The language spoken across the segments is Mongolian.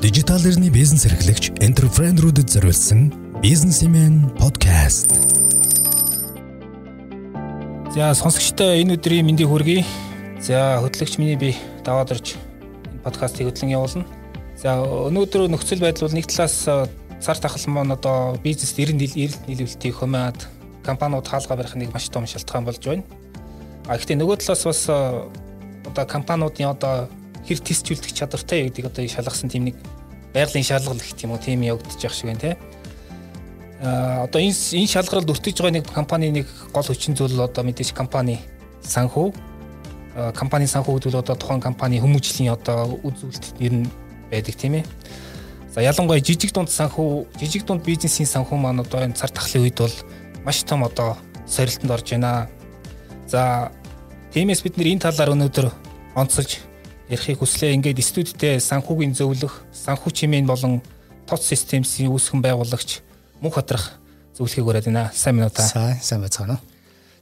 Дижитал эрхний бизнес эрхлэгч энтерпренерүүдэд зориулсан бизнесмен подкаст. За сонсогчдоо энэ өдрийн мэндийг хүргэе. За хөтлөгч миний би даваад орж энэ подкастыг хөтлөн явуулна. За өнөөдөр нөхцөл байдал бол нэг талаас цар тахал маань одоо бизнест 90 нийлүүлэлтийг хумаад компаниуд хаалга барих нэг маш том шалтгаан болж байна. А гэхдээ нөгөө талаас бас одоо компаниудын одоо хэр тестжүүлдэг чадвартай гэдэг одоо шалгасан тийм нэг байгалийн шалгал гэх юм уу тийм явагдаж байгаа шиг байна те. А одоо энэ энэ шалгаралд өртөж байгаа нэг компани нэг гол хүчин зүйл одоо мэдээж компани санхүү компани санхүү гэдэг одоо тухайн компани хүмүүжлийн одоо үз үйлдэл ер нь байдаг тийм ээ. За ялангуяа жижиг дунд санхүү жижиг дунд бизнесийн санхүү маань одоо энэ цар тахлын үед бол маш том одоо сорилтонд орж байна. За тиймээс бид нэр энэ талаар өнөөдөр онцолж ярихыг хүслээ. Ингээд студидтэй санхүүгийн зөвлөх, санхүү чимээн болон тот системсийн үүсгэн байгуулагч Мөнх хатрах зөвлөхийг өрөөд байна. Сайн минутаа. Сайн, сайн байцгаана.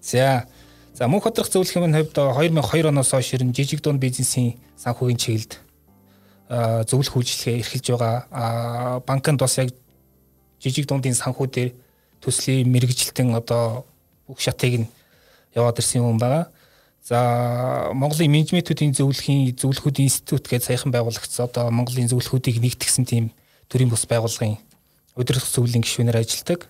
За. За Мөнх хатрах зөвлөхийн хувьд 2002 оноос хойш ирэн жижиг дунд бизнесийн санхүүгийн чиглэлд зөвлөх үйлчлэгээ эрхэлж байгаа. Банкнд бас яг жижиг дундын санхүү дээр төслийн мэрэгжилтэн одоо бүх шатыг нь яваад ирсэн юм байгаа. За Монголын менежментүүдийн зөвлөхийн зөвлөхүүдийн институт гэж саяхан байгуулагдсан. Одоо Монголын зөвлөхүүдийг нэгтгэсэн тийм төрийн бус байгууллагын удирдах зөвлөлийн гишүүнээр ажилладаг.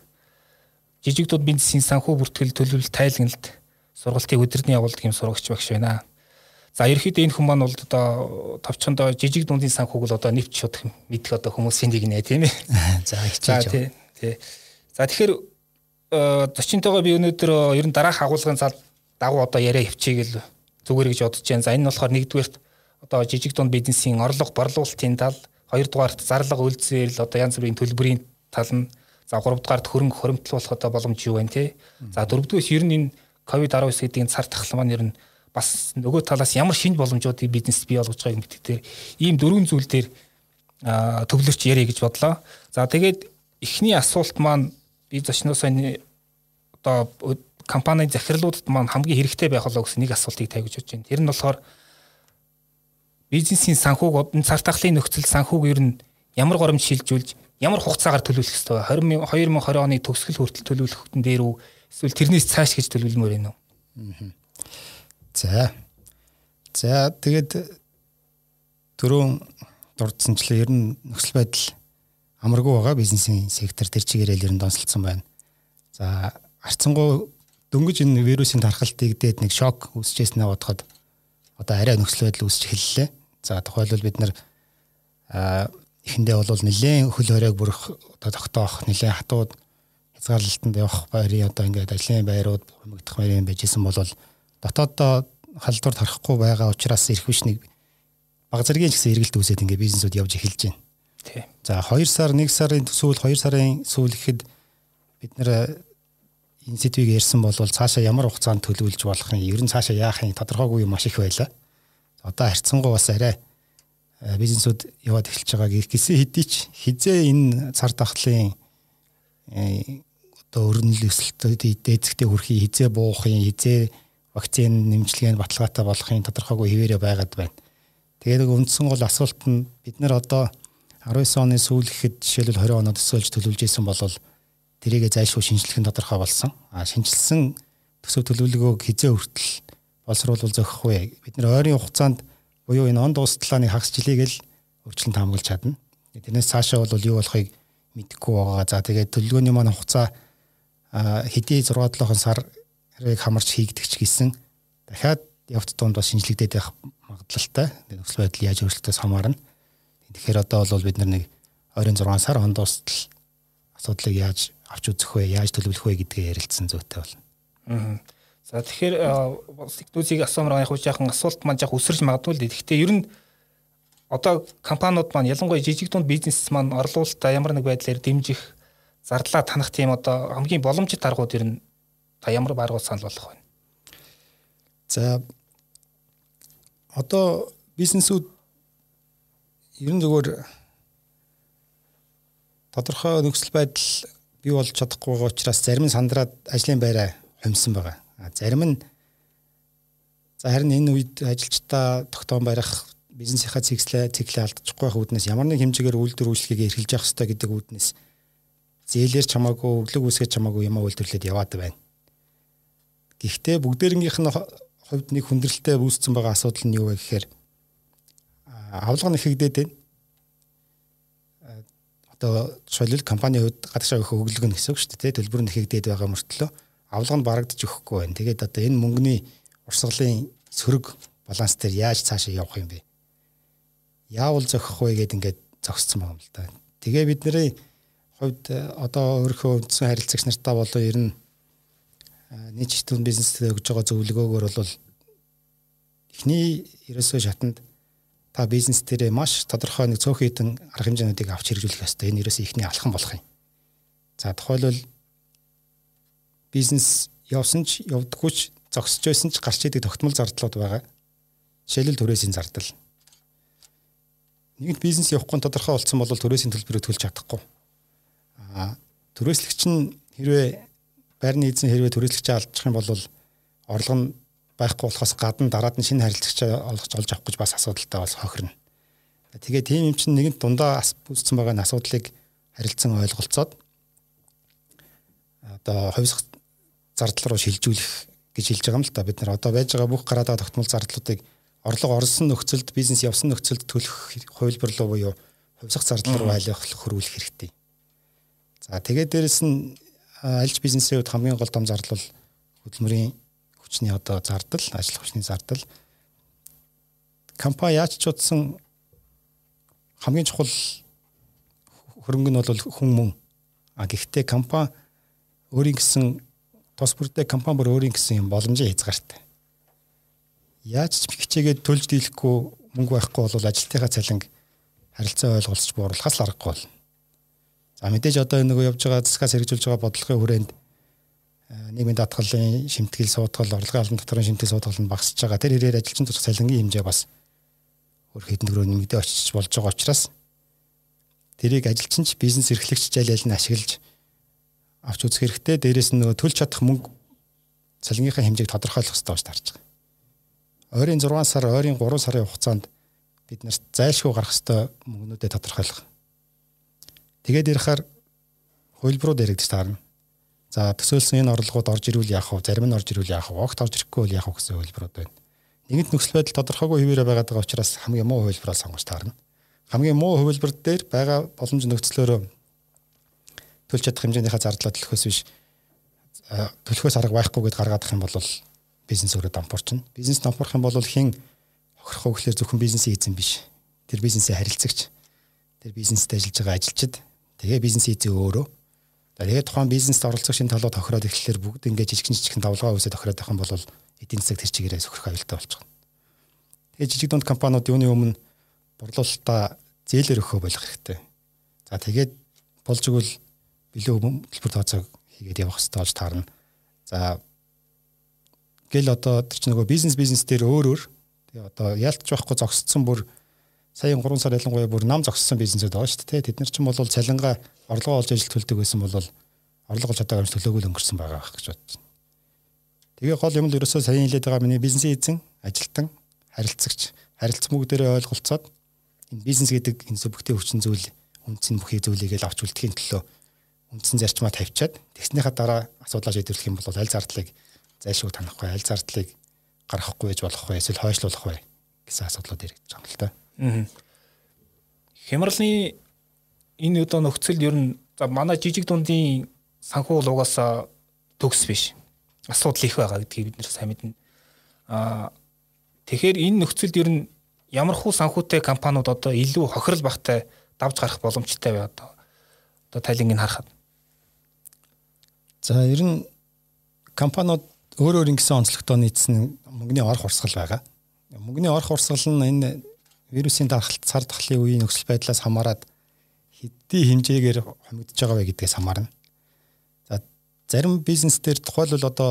Жижиг дунд бизнесийн санхүү бүртгэл төлөвлөлт тайлагналт сургалтын удирдны явуулдаг юм сурагч багш байна. За ерөөхдөө энэ хүмүүс маань бол одоо товчхондоо жижиг дундын санхүүг л одоо нэвч шууд мэдэх одоо хүмүүсийн нэг нэ тийм ээ. За хичээж. За тий. За тэгэхээр зочинтойгоо би өнөөдөр ер нь дараах агуулгын зал дагуу одоо яриа хөвчэйгэл зүгээр гэж бодож байна. За энэ нь болохоор нэгдүгээрт одоо жижиг дунд бизнесийн орлого борлуулалтын тал, хоёрдугаарт зарлага үйлдвэрэл одоо янз бүрийн төлбөрийн тал нь за гуравдугаарт хөрөнгө хоримтлуулах одоо боломж юу байна те. За дөрөвдүгээрс ер нь энэ ковид-19 гэдэг цар тахлын маань ер нь бас нөгөө талаас ямар шинж боломжуудыг бизнест бий болгож байгааг мэддэг дээр ийм дөрвөн зүйл дээр төвлөрч ярих гэж бодлоо. За тэгээд эхний асуулт маань би зочноосоо одоо компанийн захирлуудад маань хамгийн хэрэгтэй байх болоо гэсэн нэг асуултыг тавьж бодож байна. Тэр нь болохоор бизнесийн санхүүг цар тахлын нөхцөл санхүүг ер нь ямар горомж шилжүүлж ямар хугацаагаар төлөвлөх ёстой вэ? 20 2020 оны төгсгөл хүртэл төлөвлөхтөн дээр үү? Эсвэл тэрнээс цааш гэж төлөвлөмөр байна уу? За. За тэгээд түрүүн дурдсанчлаа ер нь нөхцөл байдал амаргүй байгаа бизнесийн сектор тэр чигээрэл ер нь донсолцсон байна. За харцангуй дөнгөж энэ вирусын тархалтыг дээд нэг шок үүсчээснээ бодоход одоо арай нөхцөл байдал үүсч эхэллээ. За тухайлбал бид нар эхэндээ бол нэлээд хөл хоройг бүрэх одоо тогтоох нэлээд хатууд хязгаарлалтанд явах байрын одоо ингээд ажлын байрууд хумигдах байрын байжсэн бол дотооддоо халдвар тарахгүй байгаа учраас ирэх биш нэг баг зэргийн гэсэн эргэлт үүсээд ингээд бизнесүүд явж эхэлж байна. Тий. За 2 сар 1 сарын сүүл 2 сарын сүүл гэхэд бид нэр энэ сэдвийг ярьсан бол цаашаа ямар хугацаанд төлөвлөж болохын ер нь цаашаа яахын тодорхойгүй маш их байлаа. Одоо харьцангуй бас арай бизнесүүд яваад эхэлж байгааг гисэн хэдий ч хизээ энэ цар тахлын одоо өрнөл өсөлтөд дээцэгтэй хүрхий хизээ буухын хизээ вакцины нэмжлэгээ баталгаатай болохын тодорхойгүй хിവэрэ байгаад байна. Тэгээд үндсэн гол асуулт нь бид нар одоо 19 оны сүүл гэхэд жишээлбэл 20 оноод өсөөлж төлөвлөж исэн бол тэрийгэ зайлшгүй шинжлэх нь тодорхой болсон. А шинжилсэн төсөв төлөвлөгөөг хизээ хүртэл боловсруулал зохихгүй. Бид нэр ойрын хугацаанд буюу энэ он дуустлааны хагас жилийг л өөрчлөлт хамгаалж чадна. Тэрнээс цаашаа бол юу болохыг мэдэхгүй байгаа. За тэгээд төлөвлөгөөний маань хугацаа хэдий 6 7 сарыг хамарч хийгдэг ч гэсэн дахиад явц донд бас шинжлэгдээд байх магадлалтай. Нөхцөл байдал яаж өөрчлөлтөөс хамаарна. Тэгэхээр одоо бол бид нар нэг ойрын 6 сар он дуустал асуудлыг яаж авч үзэх вэ, яаж төлөвлөх вэ гэдгээ ярилцсан зүйтэй болно. Аа. За тэгэхээр секдүүсийг асуумаар яг жаахан асуулт маань жаах өсөрж магадгүй л дээ. Гэхдээ ер нь одоо компаниуд маань ялангуяа жижиг дунд бизнес маань орлуулалтаа ямар нэг байдлаар дэмжих зарлаа танах тийм одоо хамгийн боломжит аргууд ер нь та ямар аргууд санал болгох вэ? За одоо бизнесүүд ер нь зөвхөн тодорхой нөхцөл байдал бий болж чадахгүй байгаа учраас зарим нь сандраад ажлын байраа хумсан байгаа. Зарим нь за харин энэ үед ажилчдаа тогтоон барих бизнесийнхаа циклээ циклээ алдчихгүй байх үүднээс ямар нэг хэмжээгээр үйлдвэр үйлчлэгийг эрхэлж явах хэрэгтэй гэдэг үүднээс зээлэр чамаагүй өглөг үсгэж чамаагүй юм үйлдвэрлээд яваад байна. Гэхдээ бүгдээрнгийнх нь хувьд нэг хүндрэлтэй үүссэн байгаа асуудал нь юу вэ гэхээр авлага нь ихэгдээд байна. Одоо жишээлбэл компани хувьд гадагшаа өгөх өглөг нь гэсэн үг шүү дээ. Төлбөр нь ихэгдээд байгаа мөртлөө авлага нь барагдаж өгөхгүй байна. Тэгээд одоо энэ мөнгөний урсгалын сөрөг баланс дээр яаж цаашаа явах юм бэ? яавал зохих вэ гэд ингээд зогссон байгаа юм л да. Тэгээ бидний хувьд э, одоо өөрийнхөө үндсэн харилцагч нартаа болоо ер нь э, нийт чиглэл бизнестэй өгж байгаа зөвлөгөөгөр бол эхний ерөөсөө шатанд та бизнес дээр маш тодорхой нэг цөөхөн хитэн арга хэмжээнүүдийг авч хэрэгжүүлэх ёстой. Энэ ерөөсөө эхний алхам болох юм. За тухайлбал бизнес явсан ч явдаггүй ч зогсож байсан ч гарч идэг тогтмол зардлууд байгаа. Жишээлбэл түрээсийн зардал нэгэнт бизнес явахгүй тодорхой болсон бол төрөөсийн төлбөрийг төлж чадахгүй. Аа төрөөслөгч нь хэрвээ байрны эзэн хэрвээ төрөөслөгчөө алдчих юм бол орлого нь байхгүй болохоос гадна дараад нь шинэ харилцагчаа олгож олж авах гэж бас асуудалтай бол хохирно. Тэгээ тийм юм чинь нэгэнт дундаа үүссэн байгаа асуудлыг харилцан ойлголцоод одоо хувьсах зардал руу шилжүүлэх гэж хэлж байгаа юм л та бид нар одоо байж байгаа бүх гараад байгаа тогтмол зардлуудыг орлого орсон нөхцөлд бизнес явсан нөхцөлд төлөх хувилбар руу буюу хувьсах зардал руу айлах хөрвүүлэх хэрэгтэй. За тэгээд дээрэс нь альж бизнесийн хувьд хамгийн гол том зардал бол хөдөлмөрийн хүчний одоо зардал, ажил хүчний зардал. Компани яаж ч утсан хамгийн чухал хөрөнгө нь бол хүн мөн. А гэхдээ компани өөрийн гэсэн тус бүрдээ компани бүр өөрийн гэсэн юм боломжийн хязгаартай яаж ч хичээгээд төлж дийлэхгүй мөнгө байхгүй бол ажилтныхаа цалинг харилцаа ойлголцож бууруулахаас л аргагүй бол. За мэдээж одоо нөгөө явж байгаа засгаас хэрэгжүүлж байгаа бодлогын хүрээнд нийгмийн даатгалын шимтгэл суудгал орлогын албан татварын шимтгэл суудгал нь багасж байгаа. Тэр хэрээр ажилчин тусах цалингийн хэмжээ бас өөр хэдэн төгрөг нэмэгдээ очиж болж байгаа учраас тэрийг ажилчинч бизнес эрхлэгч аль аль нь ашиглаж авч үзэх хэрэгтэй. Дээрээс нь нөгөө төлж чадах мөнгө цалингийнхаа хэмжээг тодорхойлох хэрэгтэй гэж тарж байгаа ойрын 6 сар, ойрын 3 сарын хугацаанд бид нарт зайлшгүй гарах ёстой мөнгнүүдэд тодорхойлох. Тэгээд ярихаар хөлбрууд яригдж таарна. За төсөөлсөн энэ орлогууд орж ирвэл яах вэ? Зарим нь орж ирвэл яах вэ? Огт орж ирэхгүй бол яах вэ гэсэн хөлбрууд байна. Нэгэнт нөхцөл байдал тодорхойгүй хэвээрээ байгаад байгаа учраас хамгийн муу хөлброо сонгож таарна. Хамгийн муу хөлбөр дээр байгаа боломж нөхцлөөрөө төлж чадах хэмжээнийхээ зардлаа төлөхөөс биш төлөхөөс арга байхгүй гэд гаргаадах юм бол бизнес өөрөө дампуурчна. Бизнес дампуурах юм бол хэн хохирох гэхээр зөвхөн бизнесийн эзэн биш. Тэр бизнесийн харилцагч, тэр бизнесд ажиллаж байгаа ажилчид, тэгээ бизнесийн эзэн өөрөө. Тэгээд тухайн бизнест оролцогчийн талууд тохироод ирэхлээр бүгд ингээд жижигхэн жижигхэн давлгаа үсээ тохироод байх юм бол эдийн засаг тэр чигээрээ сөхрөх аюултай болчихно. Тэгээд жижиг дунд компаниуд юуны өмнө борлуулалтаа зээлэр өгөхөө болох хэрэгтэй. За тэгээд болж игэл билүү төлбөр тооцоог хийгээд явах хэрэгтэй болж таарна. За гэл одоо тэр чинь нөгөө бизнес бизнес дээр өөр өөр тэгээ одоо ялтч байхгүй зогсцсон бүр саяын 3 сар ялангуяа бүр нам зогссон бизнесүүд байгаа шүү дээ. Тэд нар чинь бол цалингаа орлого олж ажил төлдөг байсан бол орлого олж чадаагаар төлөөгүй л өнгөрсөн байгаа байх гэж бодсон. Тэгээ гол юм л ерөөсөө саяын хэлээд байгаа миний бизнесийн эзэн, ажилтан, харилцагч, харилцан бүгдээрээ ойлголцоод энэ бизнес гэдэг энэ зөвхөн хүчин зүйл үндсэн бүхий зүйлийг л авч үлдэхийн төлөө үндсэн зарчмаа тавьчаад тэгснийхаа дараа асуудлаа шийдвэрлэх юм бол аль зардлыг зайлшгүй танах вэ? Аль зардлыг гаргахгүй байж болох вэ? Эсвэл хойшлуулах вэ? гэсэн асуудлууд ирж байгаа юм л та. Хямралны энэ одоо нөхцөл ер нь за манай жижиг дундын санхүү лугаас төгс биш. Асуудал их байгаа гэдгийг бид нэр сайн мэднэ. Аа тэгэхээр энэ нөхцөлд ер нь ямархуу санхүүтэй компаниуд одоо илүү хохирол багтай давж гарах боломжтой бай одоо. Одоо тайлангийг харахад. За ер нь компаниуд өөр өөр ингэсэн онцлогтой нийцсэн мөнгөний орох урсгал байгаа. Мөнгөний орох урсгал нь энэ вирусын дархалт цар тахлын үеийн нөхцөл байдлаас хамаарат хэдий хэмжээгээр хомигдож байгаа вэ гэдгээс хамаарна. За зарим бизнес дээр тухайлбал одоо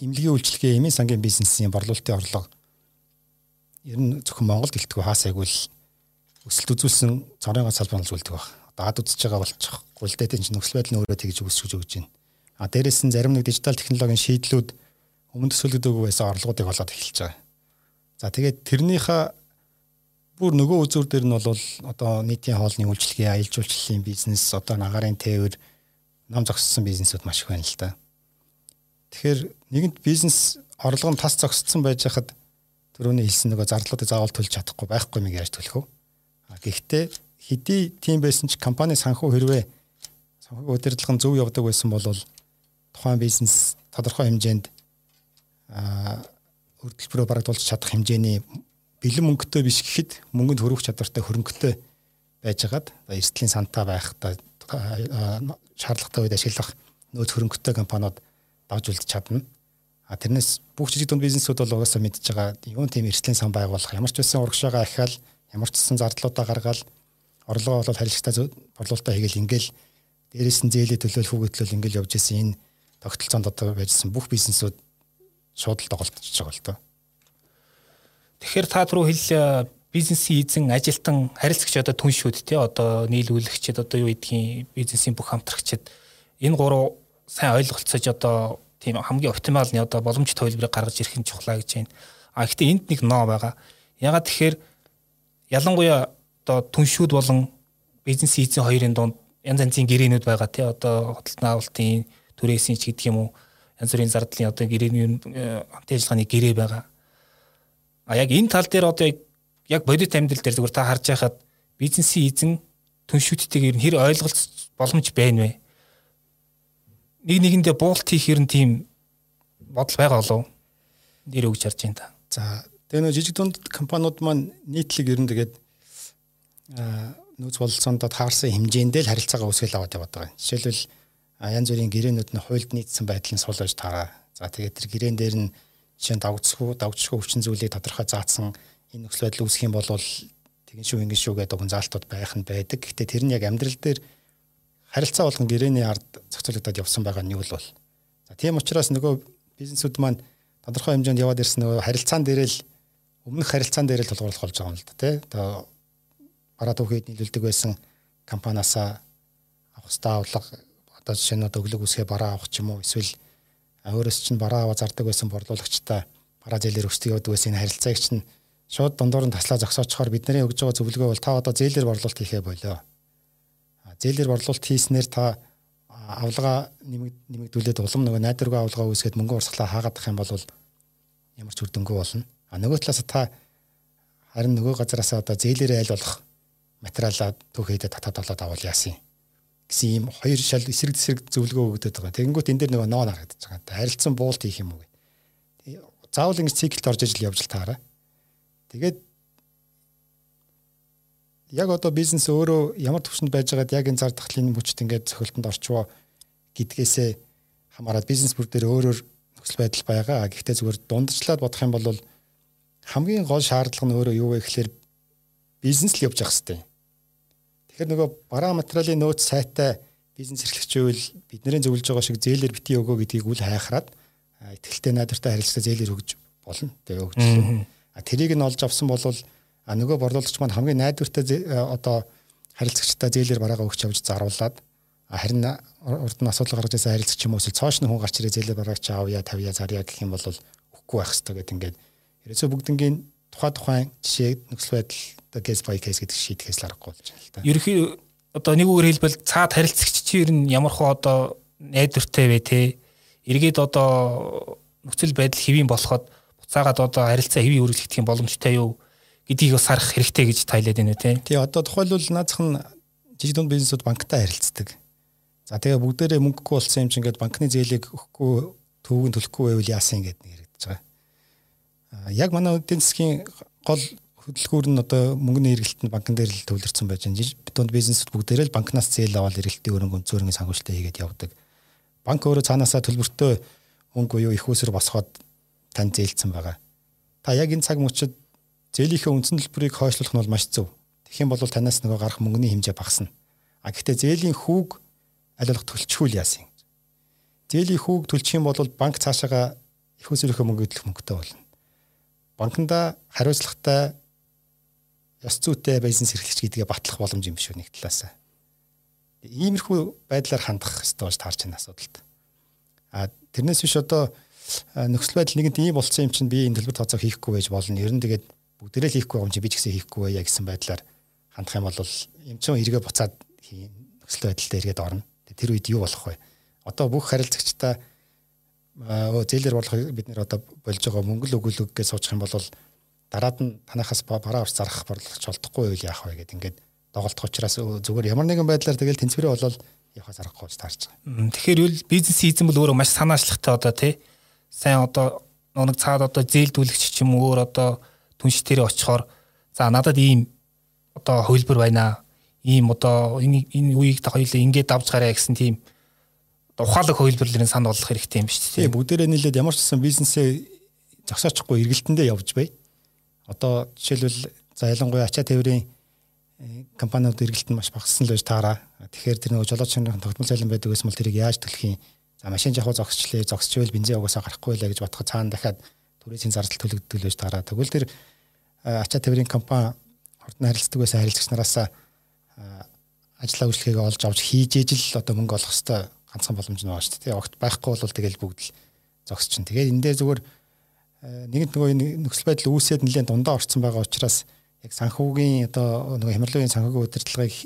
эмнэлгийн үйлчлэгээ эмийн сангийн бизнесийн борлуулалтын орлого ер нь зөвхөн Монголд гэлтгүй хаасайгүй л өсөлт үзүүлсэн цорын салбар болж үлдэх баг. Одоо ад үзэж байгаа болчихгүй л дээ тийм нөхцөл байдал нь өөрөө тэгж өсөж өгч байна. А дээрэс нь зарим нэг дижитал технологийн шийдлүүд өмнө төсөөлөгдөөгүй байсан орлогоодыг болоод эхэлж байгаа. За тэгээд тэрнийхээ 100% 100% бүр нөгөө үзүүр дээр нь бол одоо нийтийн хоолны үйлчлэгээ, аялал жуулчлалын бизнес, одоо нагарын тээвэр ном зогссон бизнесүүд маш их байна л да. Тэгэхээр нэгэнт бизнес орлого нь тас зогссон байж хахад түрүүний хэлсэн нөгөө зардлуудыг заавал төлж чадахгүй байхгүй мэг яаж төлөх вэ? Гэхдээ хэдий тийм байсан ч компани санхүү хэрвээ санхүү удирдлага нь зөв явдаг байсан бол тухайн бизнес тодорхой хэмжээнд өртөлбөрөөр барагдуулж чадах хэмжээний бэлэн мөнгөтэй биш гэхэд мөнгөнд хөрвөх чадвартай хөрөнгөтэй байжгаад эрсдлийн сантаа байх шаардлагатай үед ашиглах нөөц хөрөнгөтэй компаниуд давж үлдэж чадна. А тэрнээс бүх жижиг дунд бизнесүүд бол угаасаа мэдж байгаа юун тийм эрсдлийн сан байгуулах ямар ч байсан урагшаага ахиал ямар ч гэсэн зардлуудаа гаргаал орлогоо бол харилцагтай борлуулалтаа хийгээл ингээл дээрээс нь зээлээ төлөөлөх үгэтлэл ингээл явж исэн энэ тогтолцоонд одоо байжсэн бүх бизнесүүд шууд л доголдчихж байгаа л доо. Тэгэхээр та түрүү хэл бизнесийн эзэн ажилтан харилцагч одоо түншүүд тий одоо нийлүүлэгчид одоо юу гэдгийг бизнесийн бүх хамтрагчид энэ гурав сайн ойлголцож одоо тийм хамгийн оптимал нь одоо боломжит төлбөрийг гаргаж ирэх нь чухлаа гэж байна. А гэхдээ энд нэг ноо байгаа. Ягаад тэгэхээр ялангуяа одоо түншүүд болон бизнес эзэн хоёрын дунд янз янзын гэрээнүүд байгаа тий одоо хөдөлтөн авалтын түрээсийн ч гэдэг юм уу янз бүрийн зардлын одоо гэрээний хамт ажиллагааны гэрээ байгаа. А яг энэ тал дээр одоо яг бодит амьдрал дээр зүгээр та харж байхад бизнесийн эзэн түншүүдтэйг хэр ойлголц боломж байна вэ? нэг нэгэндээ буулт хийх юм тийм бодол байгаа болов нэр өгч харж байна та. За тэгээ нөө жижиг дунд компаниуд маань нийтлэг ер нь тэгээд нөөц бололцоонд таарсан хэмжээндээ л харилцаагаа үүсгэл аваад яваад байгаа. Жишээлбэл янз бүрийн гэрээнүүд нь хуульд нийцсэн байдлын сул байж таараа. За тэгээд тэр гэрээн дээр нь жишээ нь давгцгүй давгчгүй хүчин зүйлийг тодорхой заасан энэ нөхцөл байдал үүсэх юм бол тэгин шүү ингэн шүү гэдэг угнзаалтууд байх нь байдаг. Гэхдээ тэр нь яг амьдрал дээр харилцаа болгон гэрээний ард зохицуулагдаад явсан байгаа нь юу бол. За тийм учраас нөгөө бизнесүүд маань тодорхой хэмжээнд яваад ирсэн нөгөө харилцаан дээр л өмнөх харилцаан дээр л тулгуурлах болж байгаа юм л да тий. Одоо бараа түүхэд нийлүүлдэг байсан компаниасаа авах хэвээр авлага одоо жишээ нь өглөг үсгээ бараа авах ч юм уу эсвэл өөрөөс чинь бараа аваа зардаг байсан борлуулагчтай бараа зээлээр өчтөг явдаг байсан энэ харилцааг чинь шууд дундуур нь таслаа зогсоочхоор бидний өгж байгаа зөвлөгөө бол та одоо зээлээр борлуулалт хийхээ болоо зээлэр борлуулалт хийснээр та авлага нэмэгдүүлээд улам нөгөө найдваргүй авлага үүсгээд мөнгө урсгалаа хаагаадах юм бол ямар ч үр дүнгүй болно. А нөгөө талаас та харин нөгөө газараас одоо зээлэрээ аль болох материалаа түүхийдээ татаад болоод авал яасан гэсэн ийм хоёр шал эсрэг эсрэг зөвлөгөө өгдөд байгаа. Тэгэнгүүт энэ дээр нөгөө ноо харагдаж байгаа. Харилцан буулт хийх юм уу гэдэг. Заавал ингэ циклд орж ижил явж л таараа. Тэгээд яг одоо бизнес өөрөө ямар төвшөнд байж байгаад яг энэ зар тахлын мөчт ингээд цохилтонд орчвоо гэдгээсээ хамаарат бизнес бүр дээр өөрөөр нөхцөл байдал байгаа. Гэхдээ зүгээр дундчлаад бодох юм бол хамгийн гол шаардлага нь өөрөө юу вэ гэхээр бизнес л явж явах хэрэгтэй. Тэгэхээр нөгөө бараа материалын нөөц сайтай бизнес эрхлэгчүүл бидний зөвлөж байгаа шиг зээлэр битгий өгөө гэдгийг үл хайхраад ихтэй найдвартай харилцаа зээлэр өгж болно. Тэгээ өгч. А тэрийг нь олж авсан бол А нөгөө борлуулагч маань хамгийн найдвартай одоо харилцагчтай зээлэр бараагаа өгч явж заруулаад харин урд нь асуудал гаргаж байсан харилцагч юм уу эсвэл цоошны хүн гарч ирээ зээлэр бараагч авъя тавья зарья гэх юм бол өгөхгүй байх хэрэгтэй гэдэг ингээд ерөөсөө бүгднгийн тухай тухайн жишээ нөхцөл байдал кейс бай кейс гэдэг шийдэхээс л аргагүй болж байна л та. Ерхий одоо нэг үгээр хэлбэл цаад харилцагч чи ер нь ямар хөө одоо найдвартай вэ те эргээд одоо нөхцөл байдал хэвийн болоход буцаагаад одоо харилцаа хэвийн үргэлжлэх юм боломжтой юу гэдгийг бас харах хэрэгтэй гэж тайлаад байна үү те. Тий одоо тухайлбал наацх нь жижиг дунд бизнесүүд банктай харилцдаг. За тэгээ бүгдээрээ мөнгөгүй болсон юм чинь ингээд банкны зээлийг өгөхгүй төвөг төлөхгүй байвал яасан гэдэг нэг яригдж байгаа. Яг манай эдийн засгийн гол хөдөлгүүр нь одоо мөнгөний эргэлтэнд банкн дээр л төвлөрсөн байж. Жижиг дунд бизнесүүд бүгдээрээ л банкнаас зээл аваад эргэлтийн өрөнгө өнцөөрийн санхүүжилтээ хийгээд явдаг. Банк өөрөө цаанаасаа төлбөртөө мөнгө буюу их усэр босгоод тань зээлдсэн байгаа. Та яг энэ цаг мөчид зээлийнхээ үндсэн төлбөрийг хойшлуулах нь бол маш зөв. Тэгэх юм бол танаас нөгөө гарах мөнгөний хэмжээ багасна. А гэхдээ зээлийн хүүг аль болох төлчихүүл яасан. Зээлийн хүүг төлчих юм бол банк цаашаага их усөрийнхөө мөнгө идэх мөнгөтэй болно. Банкнда хариуцлагатай ёс зүйтэй бизнес эрхлэгч гэдгээ батлах боломж юм биш үү нэг талаас. Иймэрхүү байдлаар хандах хэрэгтэй болж таарч байна асуудалд. А тэрнээс биш одоо нөхцөл байдал нэгэнт ийм болцсон юм чинь би энэ төлбөр тооцоог хийхгүй байж болно. Ер нь тэгээд бүгдээрээ л хийхгүй юм чи би ч гэсэн хийхгүй байя гэсэн байдлаар хандах юм бол юм чинь эргээ буцаад нөхцөл байдалтай эргээд орно. Тэр үед юу болох вэ? Одоо бүх харилцагчтай зээлэр болох бид нэр одоо болж байгаа мөнгө л өгүүлэг гэж суучих юм бол дараад нь танахаас бараа урс зарах борлогч болдохгүй юу яах вэ гэдэг ингээд доголдох учраас зүгээр ямар нэгэн байдлаар тэгэл тэнцвэрээ болол явахаас аргагүй гэж таарч байгаа. Тэгэхээр юу бизнес хийсэн бол өөрөө маш санаачлагтай одоо тий сайн одоо нэг цаад одоо зээлдүүлэгч ч юм өөр одоо түнш дээр очихоор за надад ийм одоо хөлбөр байна. Ийм одоо энэ энэ үеийг та хоёулаа ингээд давж гараа гэсэн тийм ухаалаг хөлбөрлөрийн санд болох хэрэгтэй юм шүү дээ. Бүгдээрээ нийлээд ямар ч гэсэн бизнесээ зогсоочихгүй эргэлтэндээ явж бай. Одоо жишээлбэл за ялангуяа ачаа тээврийн э, компаниуд эргэлтэн маш багассан л байж таараа. Тэгэхээр тэр нөгөө жолооч шинжлэх тогтмол цалин байдаг гэсэн бол тэрийг яаж төлөх юм? За машин жахуу зогсчлээ, зогсчихвэл бензин угаасаа гарахгүй лээ гэж бодоход цаана дахиад түрээсийн зардал төлөгддөг л байж таараа. Тэгвэл тэр ачаа тээврийн компани ордон харилцдаг байсан харилцагч нараас ажлаа үйлчлэгээ олж авч хийж ижил одоо мөнгө олох хэвээр ганцхан боломж нь байгаа шүү дээ. Огт байхгүй бол тэгэл бүгд л зогсож чинь. Тэгээд энэ дээр зүгээр нэгэнт нөгөө нөхцөл байдал үүсээд нэлээд дундаа орцсон байгаа учраас яг санхүүгийн одоо нөгөө хямралын санхүүгийн удирдлагыг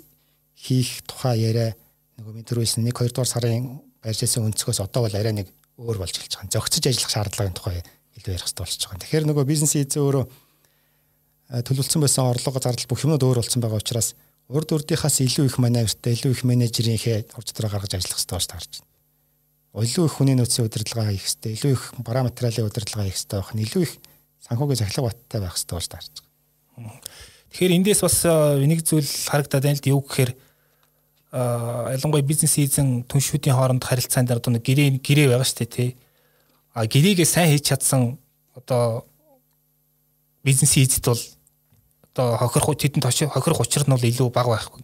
хийх тухай яриа нөгөө мэдрүүлсэн 1 2 дугаар сарын барьжсэн өнцгөөс одоо бол арай нэг өөр болж эхэлж байгаа. Зөгцөж ажиллах шаардлагын тухай илүү ярих хэрэгтэй болчихж байгаа. Тэгэхээр нөгөө бизнесийн эзэн өөрөө төлөвлөсөн байсан орлого зардал бүх юмуд өөр болсон байгаа учраас урд урдынхаас илүү их маневртай, илүү их менежерийнхээ ур чадвараа гаргаж ажиллах хэрэгтэй болж таарч байна илүү их хүний нөөцийн удирдлагаа хийх хэрэгтэй, илүү их бараа материалын удирдлагаа хийх хэрэгтэй байх нь илүү их санхүүгийн цахилгаан баттай байх хэрэгтэй болж таарч байгаа. Тэгэхээр эндээс бас нэг зүйл харагдаад байна л дээ юу гэхээр а ялангуяа бизнес хийзэн түншүүдийн хооронд харилцаан дээр одоо гэрээ гэрээ байгаа шүү дээ тий. А гэрээгээ сайн хийж чадсан одоо бизнес хийзэд бол одоо хохирох тэдэнд хохирох учир нь бол илүү бага байхгүй.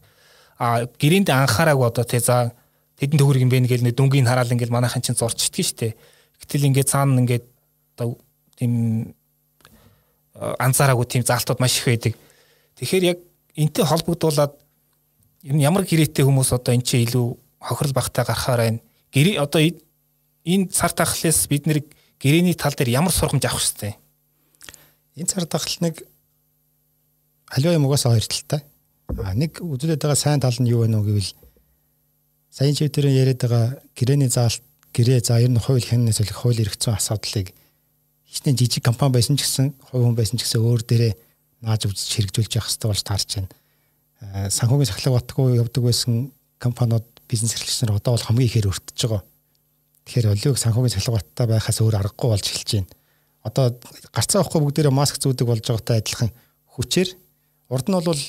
А гэрээнд анхаараагүй одоо тий за тэдэн төгрөг юм бэгээл нэг дүнгийн хараал ингээл манайхан чинь зурчдгийг штэ. Гэтэл ингээд цаана ингээд одоо тийм анзаараагүй тийм заалтууд маш их байдаг. Тэгэхээр яг энтэй холбогдуулаад ер нь ямар гэрээтэй хүмүүс одоо эн чинь илүү хохирол багтай гарахаар байна. Гэрээ одоо энэ цар тахлаас бид нэр гэрээний тал дээр ямар сургамж авах хэрэгтэй. Энэ цар тахал нэг аливаа юм угаасаа хоёр талтай. А нэг үзүүлээд байгаа сайн тал нь юу вэ гэвэл саяын чи тэр яриад байгаа гэрээний заалт гэрээ за ер нь хууль хянаас үлэх хууль зүйн асуудлыг хичнээн жижиг компани байсан ч гэсэн хувь хүн байсан ч гэсэн өөр дээрээ нааж үзэж хэрэгжүүлж явах хэрэгтэй болж таарч байна. Э, санхүүгийн сахлаг батгүй явдаг байсан компаниуд бизнес эрхлэгчнэр одоо бол хамгийн ихээр өртөж байгаа. Тэгэхээр олиг санхүүгийн сахлаг баттай байхаас өөр аргагүй болж эхэлж байна. Одоо гарцаа авахгүй бүгдээрээ маск зүүдэг болж байгаатай адилхан хүчээр урд нь бол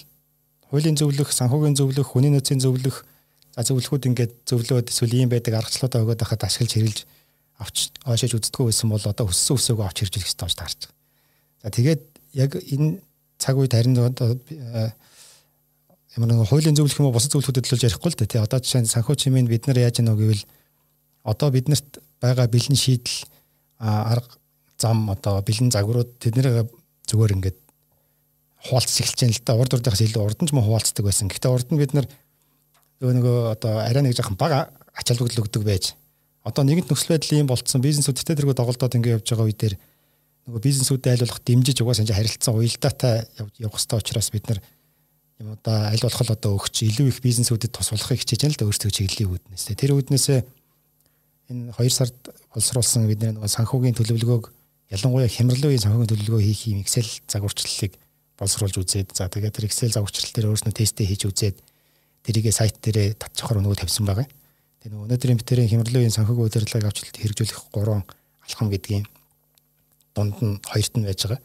хуулийн зөвлөх, санхүүгийн зөвлөх, хүний нөөцийн зөвлөх За зөвлөхүүд ингээд зөвлөөд эсвэл ийм байдаг аргачлалуудаа өгөөд байхад ашиглаж хэрэглэж авч оошиж үздэггүй байсан бол одоо өссөн өсөөгөө авч хэрэгжүүлэх хэрэгтэй болж таарч байгаа. За тэгээд яг энэ цаг үед харин э, ямар нэг хуулийн зөвлөх юм уу бусад зөвлөхүүдэд төлөж ярихгүй л дээ тий. Одоо жишээ нь санхүү чимийн бид нар яаж гэнэ гэвэл одоо биднэрт байгаа бэлэн шийдэл арга зам одоо бэлэн загварууд тэднэрээ зүгээр ингээд хуваалцж эхэлж байна л да. Урд урдынхаас илүү урд нь ч мөн хуваалцдаг байсан. Гэхдээ урд нь бид нар нөгөө нөгөө одоо арай нэг жоохон бага ач холбогдол өгдөг байж. Одоо нэгэнт нөхцөл байдал ийм болцсон. Бизнесүүдтэй тэргүү доголдоод ингэ явж байгаа үедэр нөгөө бизнесүүдэд айлуулах дэмжиж угаасаа энэ харилцсан уялдаатай явах хэрэгтэй учраас бид нар юм одоо аль болох одоо өгч илүү их бизнесүүдэд тусвалахыг хичээж байна л да өөрсдөө чиглэлийн үүднээс. Тэр үүднээсээ энэ 2 сард боловсруулсан бидний нөгөө санхүүгийн төлөвлөгөөг ялангуяа хямралын санхүүгийн төлөвлөгөө хийх юм Excel загварчлалыг боловсруулж үзээд за тэгээд тэр Excel загварчлал дээр өөрснөө тестээ хийж үзээд тэрийгэ сайт дээрээ татчихаар нөгөө тавьсан байгаа. Тэгээ нөгөө өнөөдрийн битэрийн хямралын санхүүгийн удирдлагыг авч хэрэгжүүлэх гурван алхам гэдгийг дунд нь хоёрт нь байж байгаа.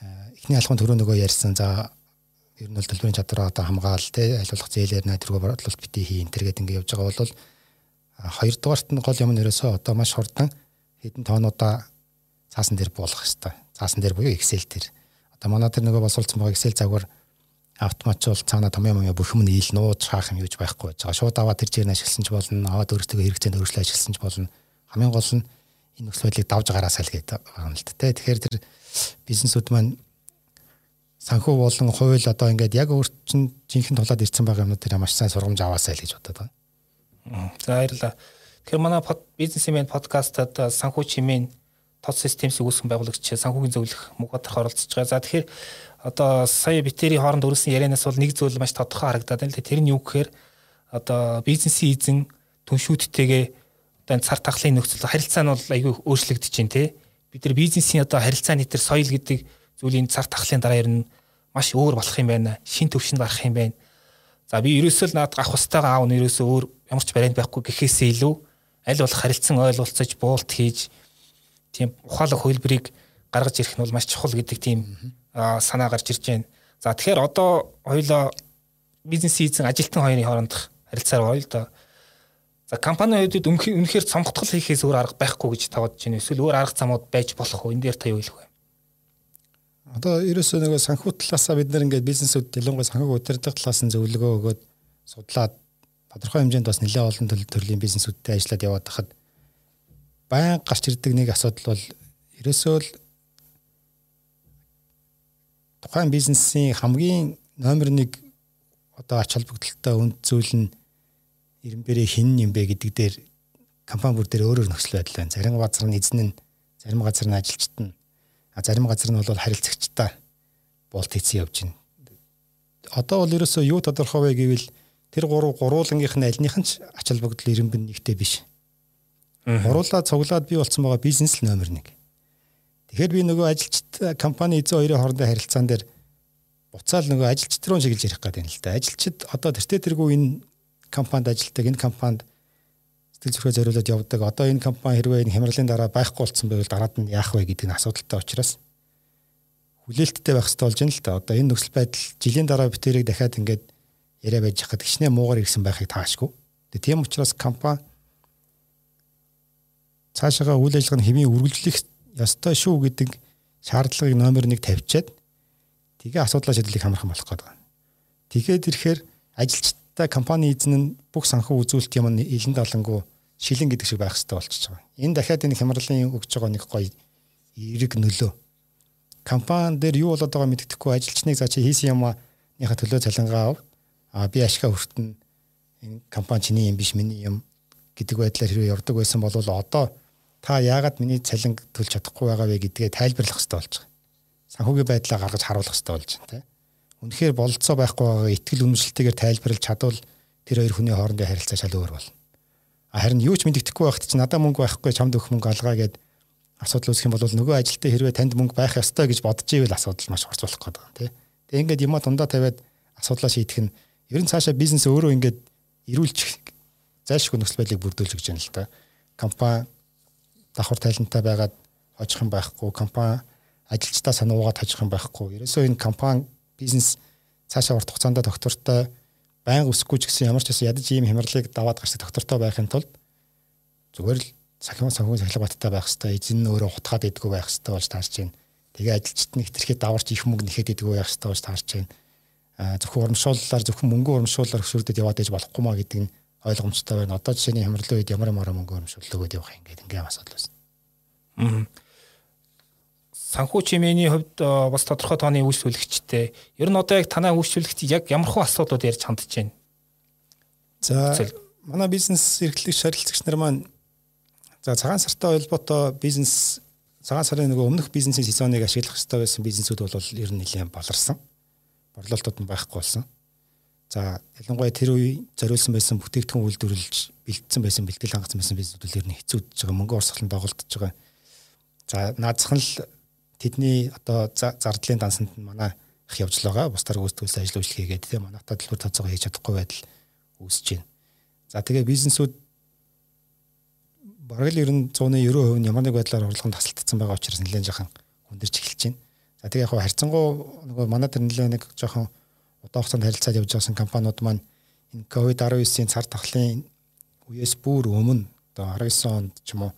Э, эхний алхам төрөө нөгөө ярьсан. За ер нь бол төлбөрийн чадвараа одоо хамгаал те айлуулах зээлээр найдваргүй бодлолт битээ хий энэ төргээд ингэ явж байгаа бол хоёрдугаарт нь гол юм нэрээсөө одоо маш хурдан хэдэн тоонуудаа цаасан дээр буулгах хэрэгтэй. Цаасан дээр буюу Excel дээр. Одоо манай тэр нөгөө боловсруулсан байгаа Excel загвар автоматжуул цаана том юм бүх юм нийл нууж хаах юм юуж байхгүй байгаа. Шууд аваад тэр жирнэ ашигласан ч болно, аваад өөрсдөө хэрэгцээнд өөрчлөө ашигласан ч болно. Хамгийн гол нь энэ нөхцөл байдлыг давж гараасаа л гэдэг байгаа юм л тэ. Тэгэхээр тэр бизнесүүд маань санхүү болон хууль одоо ингээд яг өөрчн жинхэнэ тулаад ирсэн байгаа юмнууд тэр маш сайн сургамж аваасаа л гэж бодоод байна. За баярлалаа. Тэгэхээр манай бизнесмен подкастад санхүү чимээн тод системс үүсгэн байгуулагч санхүүгийн зөвлөх Мухбатар оролцож байгаа. За тэгэхээр одоо сая битэрийн хооронд өрсөн ярианаас бол нэг зүйл маш тодорхой харагдаад байна л да. Тэр нь юу гэхээр одоо бизнесийн эзэн түншүүдтэйгээ одоо цар тахлын нөхцөл харилцаа нь бол айгүй өөрчлөгдөж байна те. Бид нар бизнесийн одоо харилцааны тэр соёл гэдэг зүйлийн цар тахлын дараа ер нь маш өөр болох юм байна. Шин төвшөнд гарах юм байна. За би ерөөсөө л наад гах хустайгаа аав нь ерөөсөө өөр ямар ч баринд байхгүй гэхээсээ илүү аль болох харилцан ойлголцож буулт хийж тийм ухаалаг хөлбөрийг гаргаж ирэх нь бол маш чухал гэдэг тийм санаа гарч ирж байна. За тэгэхээр одоо хоёлоо бизнесийн эзэн ажилтан хоёрын хоорондох харилцаар гоё л доо. За компани хувьд үнэхээр цомгтгол хийхээс өөр арга байхгүй гэж таваад байна. Эсвэл өөр арга замууд байж болох уу? Энэ дээр та юу хэлэх вэ? Одоо ерөөсөө нөгөө санхүү талаасаа бид нэр ингээд бизнесүүд ялангуяа санхүүг удирдах талаас нь зөвлөгөө өгөөд судлаад тодорхой хэмжээнд бас нэлээд олон төрлийн бизнесүүдтэй ажиллаад яваад хахад байн гарч ирдэг нэг асуудал бол ерөөсөө л тухайн бизнесийн хамгийн номер 1 одоо ач холбогдолтой үнд зүйл нь ирэмбэрээ хин юм бэ гэдэг дээр компани бүр дээр өөрөөр нөхцөл байдал байна. Зарим газар нь эзэн нь, зарим газар нь ажилчид нь А зарим газар нь бол харилцагчтай болт хийсэн явж байна. Одоо бол ерөөсөө юу тодорхой вэ гэвэл тэр гурав гуруулангийнх нь альнийх нь ч ач холбогдол ирэмбэн нэгтэй биш. Гуруулаа цуглаад бий болсон байгаа бизнес л номер 1. Тэгэхээр би нөгөө ажилчид компани эзэн хоёрын хоорондын харилцаан дээр буцаал нөгөө ажилчид руу чиглэж ярих гэдэг юм л да. Ажилчид одоо тэртээ тэргүй энэ компанид ажилтдаг, энэ компанид сэтгэл зүрхээ зориулаад явдаг. Одоо энэ компани хэрвээ энэ хямралын дараа байхгүй болсон байвал дараад нь яах вэ гэдэг нь асуудалтай учраас хүлээлттэй байх хэрэгтэй болж байна л да. Одоо энэ нөхцөл байдал жилийн дараа битэрийг дахиад ингээд яриа байж хахад гिचнээ муугар ирсэн байхыг таашгүй. Тэгээ тийм учраас компани цаашаа үйл ажиллагааны хэвийн үргэлжлэх ёстой шүү гэдэг шаардлагыг номер 1 тавьчаад тэгээ асуудлаа шийдлийг хамархан болох гэдэг. Тэгээд ирэхээр ажилчтай компани эзэн нь бүх санхүү үзүүлэлт юм илэн далангуу шилэн гэдэг шиг байх хэрэгтэй болчихж байгаа. Энэ дахиад энэ хямралын өгж байгаа нэг гоё эрэг нөлөө. Компани дээр юу болоод байгааг мэддэхгүй ажилчныг за чи хийсэн юмныхаа төлөө цалингаа ав. А би ашгаа хүртэн энэ компани чиний юм биш миний юм гэдэг байдлаар хэрвээ явдаг байсан бол одоо та яагаад миний цалин төлж чадахгүй байгаа вэ гэдгээ тайлбарлах хэрэгтэй болж байгаа. Санхүүгийн байдлаа гаргаж харуулах хэрэгтэй болж байна тийм. Үнэхээр бололцоо байхгүй байгаа ихтгэл үнэмшилтэйгээр тайлбарлаж чадвал тэр хоёр хүний хоорондын харилцаа шал өөр болно. Харин юу ч мэддэхгүй байхад чи надад мөнгө байхгүй чамд өгөх мөнгө алгаа гэд асуудал үүсэх юм бол нөгөө ажилтаа хэрвээ танд мөнгө байх ёстой гэж бодож ивэл асуудал маш орцуулах гээд байгаа тийм. Тэгээ ингээд юма дундаа тавиад асуудлаа шийдэх нь ер нь цаашаа бизнес өөрөө ингээд эрүүлчих зайлшгүй нөхцөл байдлыг бүрдүүлж гэж байна л да. Компани давхар талантай байгаад хожих юм байхгүй, компани ажилчдаа сануугаад хожих юм байхгүй. Ерөөсөө энэ компани бизнес цаашаа урт хугацаанд доктортой байнга өсөхгүй ч гэсэн ямар ч байсан ядаж ийм хямралыг даваад гарч доктортой байхын тулд зүгээр л сахин санхүү сахилга баттай байх хэвээр эзэн нь өөрөө хутгаад идэггүй байх хэвээр болж таарч байна. Тэгээ ажилчид нь хэтэрхий даварч их мөнгө нэхэд идэггүй байх хэвээр болж таарч байна. Зөвхөн урамшууллаар зөвхөн мөнгө урамшууллаар хөшөрдөд яваад иж болохгүй маа гэдэг нь ойлгомжтой байна. Одоо жишээний хямралын үед ямар ямар мөнгө урамшууллаа гэдээ явах юм гээд ингээм асуудал байна. Аа санхүү чимээний хувьд бас тодорхой тооны үйлчлүүлэгчтэй. Ер нь одоо яг танай үйлчлүүлэгч яг ямар хөө асуудлууд ярьж хандж байна? За манай бизнес эрхлэгч шарилцагч нар маань за цагаан сартай холбоотой бизнес цагаан сарын нөгөө өмнөх бизнесийн сезоныг ашиглах хэрэгтэй байсан бизнесүүд бол ер нь нэлээд болорсон. Борлуулалтууд нь байхгүй болсон. За ялангуяа тэр үе зориулсан байсан бүтээгдэхүүн үйлдвэрлэж бэлдсэн байсан бэлтгэл хангасан байсан бизнесүүд л ер нь хэцүүдж байгаа мөнгө урсгалын доголдож байгаа. За наадсах нь л тэдний одоо зардлын дансанд манай их явж л байгаа. Бусдаар гүйцэтгүүлсэн ажил үйлчлэгээ гэдэг тийм манайхаа дэлгүүр тооцоогоо хийж чадахгүй байдал үүсэж байна. За тэгээ бизнесүүд бараг л ер нь 190% нь ямар нэг байдлаар орлогонд тасалдсан байгаа учраас нэлээд жоохон хүндэрч эхэлж байна. За тэгээ яг харьцангуй нөгөө манай тэр нэлээд нэг жоохон удаан хугацаанд харилцаад явж байгаасан компаниуд маань энэ COVID-19-ийн цар тахлын үеэс бүр өмнө одоо 19 онд ч юм уу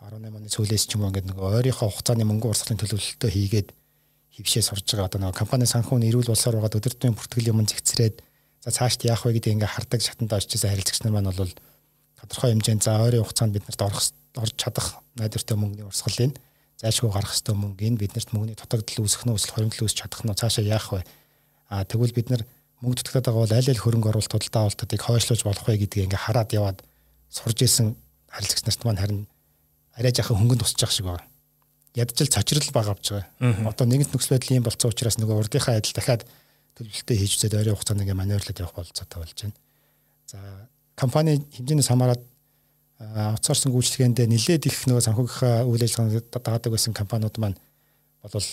18 оны сүүлээс ч юм уу ингээд нэг ойрынхоо хугацааны мөнгө урсгалын төлөвлөлтөө хийгээд хөвшээ сурж байгаа. Одоо нэг компани санхүүний эрүүл болсоор байгаа өдөртмийн бүртгэл юм зэгцрээд за цаашд яах вэ гэдэг ингээд хардаг шатанд очижсэн харилцагч нар маань бол тодорхой хэмжээнд за ойрын хугацаанд бид нарт орох орж чадах найдвартай мөнгөний урсгалыг зайлшгүй гарах хэвээр мөнгө энэ биднэрт мөнгөний дутагдал үүсэх нь эсвэл хоригдлол үүсч чадах нь цаашаа яах вэ а тэгвэл бид нар мөнгө дутагдаад байгаа бол аль аль хөрөнгө оруулалт худалдаа авалтыг хойшлуулж болох вэ гэдгийг ингээ хараад яваад сурж исэн харилцагч нарт маань харин арай жаахан хөнгөн тусчих шиг байна. ядчил цочрол баг авч байгаа. Одоо нэгэнт нөхцөл байдал ийм болцсон учраас нөгөө урдынхаа адил дахиад төлөвлөлтөө хийж үзээд ойрын хугацаанд ингээ маневрлаад явах болцоотой болж байна. За компани хэмжээнээс хамаарат аутсорсинг үйлчлэгээндээ нэлээд их нөгөө санхүүгийнхаа үйл ажиллагаанд даадаг байсан компаниуд маань болвол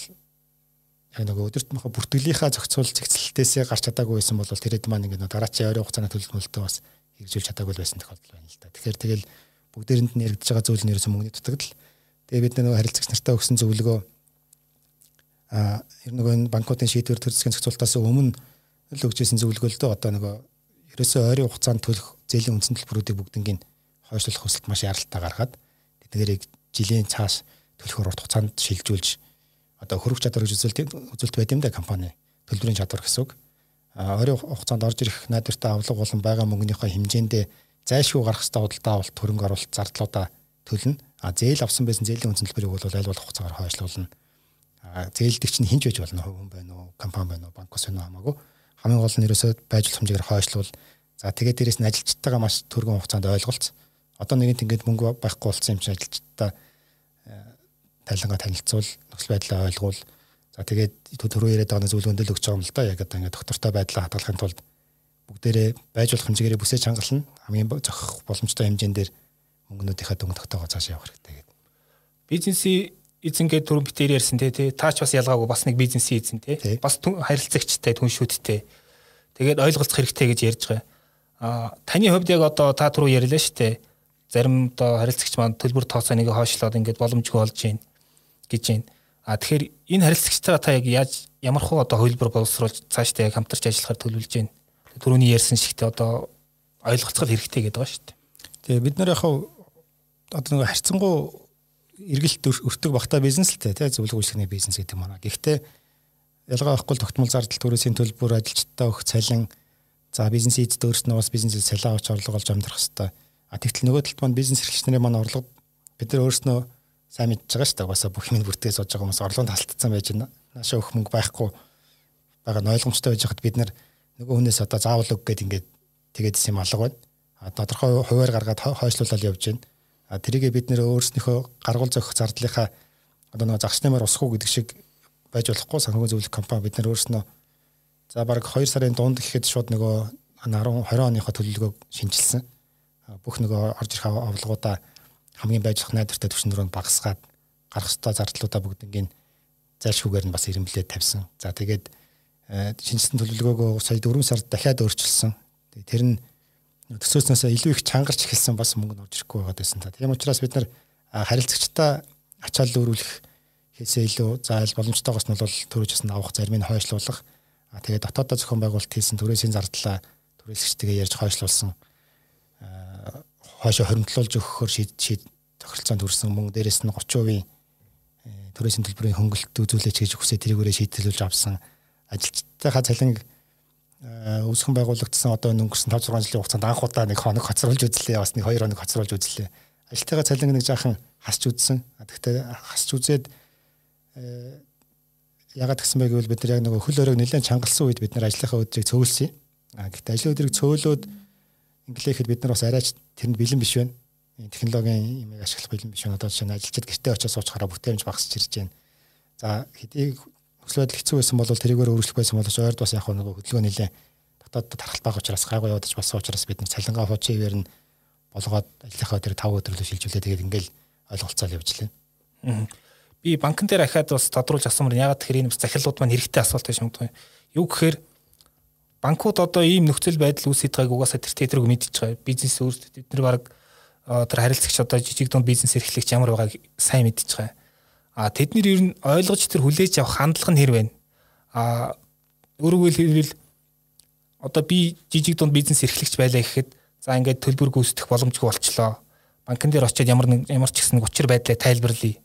яг нөгөө өдөрт махаа бүртгэлийнхаа зохицуул зэгцэлтээсээ гарч чадаагүй байсан бол тэрэд маань ингээ дараачийн ойрын хугацааны төлөвлөлтөө бас хэрэгжүүлж чадаагүй байсан тохиолдол байна л да. Тэгэхээр тэгэл бүгдээрэнд нь яригдж байгаа зүйл нь ерөөсөн мөнгөний дутагдал. Тэгээ бид нөгөө харилцагч нартаа өгсөн зөвлөгөө а ер нөгөө энэ банкуудын шийдвэр төр засгийн зохицуултаас өмнө л өгчээсэн зөвлөгөө л дөө одоо нөгөө ерөөсөө ойрын хугацаанд төлөх зээлийн үндсэн төлбөрүүдийг бүгднийг хойшлуулах хүсэлт маш яралтай гаргаад тэдгээрийг жилийн цааш төлөхөр урт хугацаанд шилжүүлж одоо хөрөх чадвар гэж үзэлт үзэлт байд юм да компани төлбөрийн чадвар гэсэн үг. Ойрын хугацаанд орж ирэх найдвартай авлага болон байгаа мөнгөнийхөө хэмжээндээ зайлшгүй гарах хэвээр худалдаа авалт хөрөнгө оруулалт зардлуудаа төлнө. А зээл авсан байсан зээлийн үндсэн төлбөрийг бол аль болох хугацаагаар хойшлуулна. А зээлдэгч нь хинж байж болно. Хүн байна уу, компани байна уу, банк ус байна хамаагүй. Хамгийн гол нь ерөөсөө байжуулах хэмжээгээр хойшлуул. За тэгээд дээрэс нь ажилчтайгаа маш түргэн хугацаанд ойлголц. Одоо нэгэнт ингээд мөнгө байхгүй болсон юм чи ажилчтай тайлангаа танилцуул, нөхцөл байдлаа ойлгуул. За тэгээд түрүү яриад байгаа зүйл өндөл өгч байгаа юм л да. Яг одоо ингээд доктортой байдлаа хадгалахын тулд бүгдээрээ байж болох хэмжээгээр бүсэж хангална. Хамгийн зохих боломжтой хэмжээндээр мөнгнүүдийнхээ дүнг тогтоогоо цааш явах хэрэгтэй гэдэг. Бизнесийн эзэнгээ түрүү битээр ярьсан те таач бас ялгаагүй бас нэг бизнесийн эзэн те бас харилцагчтай түншүүдтэй тэгээд ойлголцох хэрэгтэй гэж ярьж байгаа. А таны хувьд яг одоо та түрүү ярьлаа шүү дээ. Зарим одоо харилцагч маань төлбөр тооцоо нэг хойшлоод ингээд боломжгүй болж байна гэж байна. А тэгэхээр энэ харилцагчтайгаа та яг яаж ямар хуу одоо хөлбөр боловсруулж цаашдаа яг хамтарч ажиллахаар төлөвлөж байна. Төрөний ярьсан шигтээ одоо ойлголцол хэрэгтэй гэдэг байгаа шүү дээ. Тэгээ бид нар яг одоо нэг харьцангуй эргэлт өртөг багтаа бизнес л те зөвлөгөө үйлчлэгний бизнес гэдэг юм аа. Гэхдээ ялгаа авахгүй тогтмол зардал төрөөсийн төлбөр ажилчдаа өгөх цалин за бизнесийн эзэд өөрснөө бас бизнесээ цалин авч орлого олж амжирах хэвээр. А тэгтэл нөгөө талд маань бизнес эрхлэгчнэрийн маань орлого бид нар өөрснөө сайн мэдж байгаа шүү дээ. Угаасаа бүх юм бүртгэж сууж байгаа хүмүүс орлогонд халтцсан байж байна. Наашаа өгөх мөнгө байхгүй байгаа нь ойлгомжтой байж хад бид нар нөгөө хүнээс одоо заавал өг гэд ингээд тэгээд юм алга байна. А тодорхой хуваар гаргаад хойшлуулаад явж байна. А тэрийгээ бид нэр өөрснийхөө гаргуул зохих зардлынхаа одоо нөгөө загс нэмэр усахгүй гэдэг шиг байж болохгүй санхүүгийн зөвлөх компани бид нар өөрснөө за баг 2 сарын дунд гэхэд шууд нөгөө 10 20 оныхоо төлөвлөгөөг шинжилсэн. Бүх нөгөө орж ирэх авлагуудаа хамгийн байж болох найдвартай түвшнөрөнд багасгаад гарах ёстой зардлуудаа бүгднийг зайлшгүйгээр нь бас ирэмблээд тавьсан. За тэгээд э, шинжилсэн төлөвлөгөөгөө сая 4 сард дахиад өөрчилсөн. Тэр нь төсөөснөөс илүү их чангарч эхэлсэн бас мөнгө орж ирэхгүй байгаад байсан. Тийм учраас бид нар харилцагчтай ачаал өөрүүлэх хийсээ илүү зайл боломжтойгоос нь бол төрөөжс нь авах зарим нь хойшлуулах. Тэгээд дотоодоо зохион байгуулалт хийсэн төрөөсийн зардлаа төрөлсөгчтэйгээ ярьж хойшлуулсан хойшоо хоримтлуулж өгөхөөр шийд тохиролцоонд хүрсэн мөн дээрэс нь 30% э, төрөөсийн төлбөрийн хөнгөлөлт үзүүлээч гэж хүсээ. Тэрийгээрээ шийдэлүүлж авсан. Ажилчдынхаа цалин э, үүсгэн байгуулагдсан одоо өнгөрсөн 5 6 жилийн хугацаанд анх удаа нэг хоног хоцруулж үзлээ. Бас нэг 2 хоног хоцруулж үзлээ. Ажилтныхаа цалин нэг жаахан хасч үзсэн. Гэхдээ хасч үзээд э, ягаад гэсэн бэ гэвэл бид нар яг нэг хөл өрөөг нэлээд чангалсан үед бид нар ажлынхаа өдрийг цөөлсөн. А гэхдээ ажлын өдрийг цөөлөөд инглихэд бид нар бас арайч тэрэнд бэлэн биш байна. Технологийн юмыг ашиглах бэлэн биш байна. Одоо жишээ нь ажилчид гэртээ очиж суучхаараа бүтээмж багасч ирж байна. За хэдий нөхцөл байдал хэцүү байсан бол тэрийгээр өөрчлөх байсан бол ойрд бас яг нэг хөдөлгөөн нэлээ дотоод тархалт байгаа учраас гайгүй явагдаж болсон учраас бид нар цалингаа хуучигээр нь болгоод ажлынхаа дээр 5 өдрөлөө шилжүүлээ тэгээд ингээл ойлголцоол явж лээ. Би банкн дээр ахаад бас тодруулж асуумар ягаад тэгэхээр энэ бас захирлууд маань хэрэгтэй асуулт гэж юм. Юу гэхээр банкуд одоо ийм нөхцөл байдал үүсэж байгааг угаасаа тэр тэдрэг мэдчихэж байгаа. Бизнес өөрсдөө бид нар баг тэр харилцагч одоо жижиг дунд бизнес эрхлэгч ямар байгааг сайн мэдчихэж байгаа. А тэднэр ер нь ойлгож тэр хүлээж авах хандлага нь хэр байна. А өөрөөр хэлбэл одоо би жижиг дунд бизнес эрхлэгч байлаа гэхэд за ингээд төлбөр гүйцэтгэх боломжгүй болчлоо. Банкн дээр очиод ямар нэг ямар ч гэсэн учир байдлаа тайлбарлая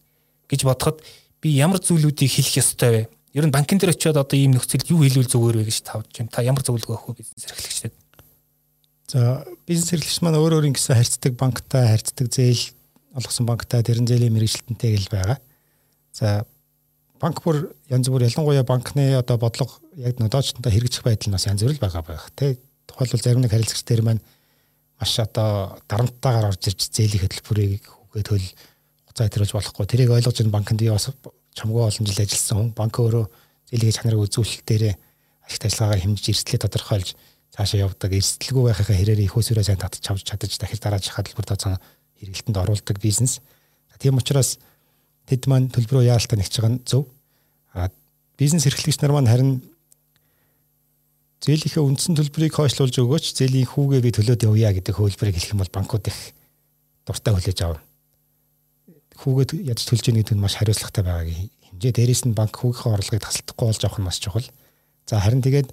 гэж бодоход би ямар зүйлүүдийг хэлэх ёстой вэ? Ер нь банкн дээр очиод одоо ийм нөхцөлд юу хэлвэл зүгээр вэ гэж тавж байна. Та ямар зөвлөгөө өгөх вэ бизнес эрхлэгчдэд? За бизнес эрхлэгч маань өөр өөр ингэсэн харьцдаг банктай харьцдаг зээл олгосон банктай тэрэн зээлийн мэрэгчлэнтэй гэл байгаа. За банк бүр янз бүр ялангуяа банкны одоо бодлого яг нодоочтой хэрэгжих байдал нь бас янз бүр л байгаа байх. Тэ тухайлбал зарим нэг харилцагч дээр маань маш одоо дарамттайгаар орж ирж зээлийн хөтөлбөрийг үгээд хөл хугацаа илрүүлж болохгүй. Тэрийг ойлгож энэ банкнд би бас чамгүй олон жил ажилласан хүн банк өөрөө зээлгээ чанарыг үзүүлэлт дээрээ ашигт ажиллагаагаа хэмжиж эрсдлээ тодорхойлж цаашаа явдаг. Эрсдэлгүй байхаа хэрээр их усүрээ сайн татж чавж чадаж дахиж дараачих хадлбар тооцоо хэрэгэлтэнд оруулдаг бизнес. Тийм учраас тэд маань төлбөрөө яалтаа нэгж байгаа нь зөв. А бизнес эрхлэгч нар маань харин зээлийнхээ үндсэн төлбөрийг хойшлуулж өгөөч зээлийн хүүгээ би төлөөд явъя гэдэг хөлбөрийг хэлэх юм бол банкуд их дуртай хүлээж авна хүүгээд ядч төлж ийн гэдэг нь маш хариуцлагатай байгаагийн хэмжээ. Дээрээс нь банк хүүгийнхээ орлогыг тасалдахгүй болж авах нь маш чухал. За харин тэгээд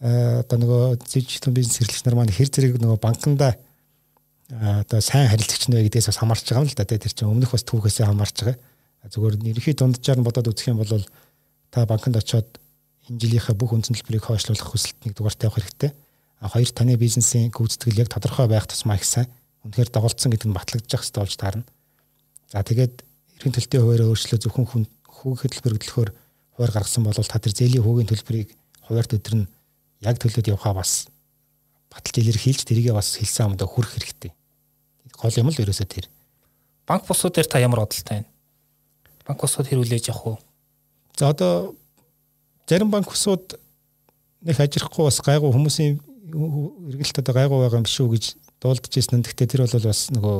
одоо нөгөө дижитал бизнес эрхлэгч нар маань хэр зэрэг нөгөө банкнда одоо сайн харилцагч нэ гэдгээс бас хамаарч байгаа юм л да. Тэр чинь өмнөх бас түүхээсээ хамаарч байгаа. Зүгээр ерөнхий дунджаар нь бодоод үзэх юм бол та банкнд очиод энэ жилийнхээ бүх үндсэн төлбөрийг хойшлуулах хүсэлт нэг дугаар тавих хэрэгтэй. А хоёр таны бизнесийн гүйцэтгэл яг тодорхой байх тусмаа их сайн. Үнэхээр доголдсон гэдэг нь батлагдчих хэрэгтэй болж таарна. За тэгээд эрхийн төлтийн хуваараа өөрчлөө зөвхөн хүн хүүгийн хөтөлбөр хөдлөхөөр хуваар гаргасан бол та тэр зээлийн хүүгийн төлбөрийг хуваарт өдөр нь яг төлөөд явхаа бас баталж илэрхийлж тэрийгээ бас хэлсэн амдаа хүрх хэрэгтэй. Гол юм л ерөөсөө тэр. Банк босууд дээр та ямар бодолтой байна? Банк босууд хэрүүлээж явах уу? За одоо зарим банк босууд нэг ажирахгүй бас гайгүй хүмүүсийн эргэлт одоо гайгүй байгаа юм биш үү гэж дуулдаж ирсэн. Гэхдээ тэр бол бас нөгөө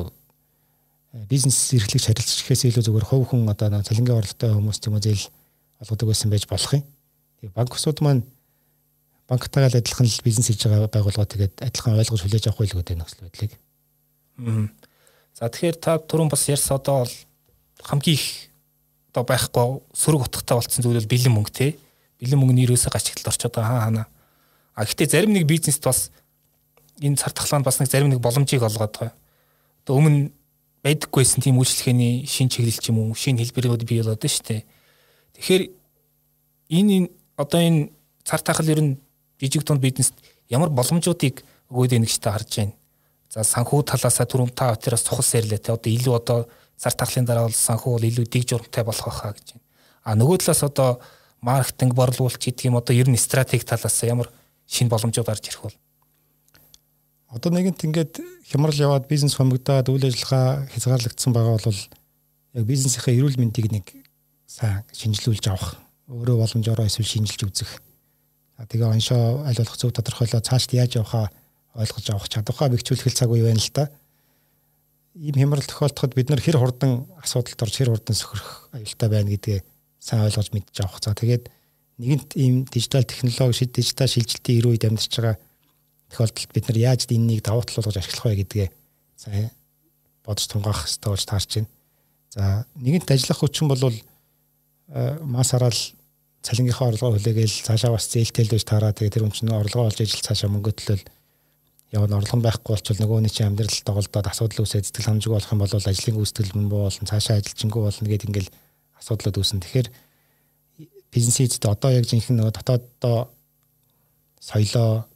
бизнес эрхлэгч харилцагчээс илүү зүгээр хувь хүн одоо нэг цалингийн орлоготой хүмүүс ч юм уу зээл олгодог байсан байж болох юм. Тэгээ банк усуд маань банктайгаа л адилхан л бизнес хийж байгаа байгууллага тэгээд адилхан ойлгож хүлээж авах байлгүй дээ нөхцөл байдлыг. Аа. За тэгэхээр та түрүүн бас ярьсан одоо хамгийн их одоо байхгүй сөрөг утгатай болсон зүйл бол бэлэн мөнгө те. Бэлэн мөнгө нэрөөсөө гачигталд орчод байгаа хаа хана. А гэхдээ зарим нэг бизнест бас энэ цар тахлаанд бас нэг зарим нэг боломжийг олгоод байгаа. Одоо өмнө байдаггүйсэн тийм үйлчлэгээний шин чиглэл ч юм уу шин хэлбэрүүд бий болоод дээ. Тэгэхээр энэ одоо энэ цар тахал ер нь жижиг дунд бизнест ямар боломжуудыг өгөөд байна гэж та харж байна. За санхүү талаасаа түрүүн та өтерөөс цухал сэрлээ те одоо илүү одоо цар тахлын дараа бол санхүү бол илүү дэг журамтай болох байхаа гэж байна. А нөгөө талаас одоо маркетинг борлуулалт гэдэг юм одоо ер нь стратеги талаас ямар шин боломжууд гарч ирэх бол Одоо нэгэнт ингээд хямрал яваад бизнес хомигдоод үйл ажиллагаа хязгаарлагдсан байгаа бол яг бизнесийнхээ эрүүл мэндийг нэг сайн шинжилүүлж авах, өөрөө боломжоор эсвэл шинжилж үзэх. Тэгээ оншоо аль болох зөв тодорхойлоо цаашд яаж явахаа ойлгож авах чадвараа бэхжүүлэх цаг үе байна л да. Ийм хямрал тохиолдоход бид нар хэр хурдан асуудалд орж хэр хурдан сөхөрөх аюултай байна гэдгээ сайн ойлгож мэдж авах. За тэгээд нэгэнт ийм дижитал технологи, дижитал шилжилтийн эрүү үед амьдарч байгаа тохиолдолд бид нар яаж энэнийг давуу талуулгаж ашиглах вэ гэдгээ сайн бодож тунгаах хэрэгтэй болж таарч байна. За нэгэнт ажиллах хүчин бол мас хараал цалингийнхаа орлогоо хүлээгээл цаашаа бас зээлтэй л байж таараа тэгээ тэр чинь орлогоо олж ижил цаашаа мөнгө төлөөл явна орлого байхгүй болчвол нөгөөний чинь амьдрал тоглолдоод асуудал үүсээ сэтгэл ханамжиг болох юм бол ажлын гүйцэтгэл мөн болон цаашаа ажилчингүү болно гэд ингээл асуудлууд үүсэн. Тэгэхээр бизнесийд одоо яг жинхэнэ нөгөө дотооддоо соёлоо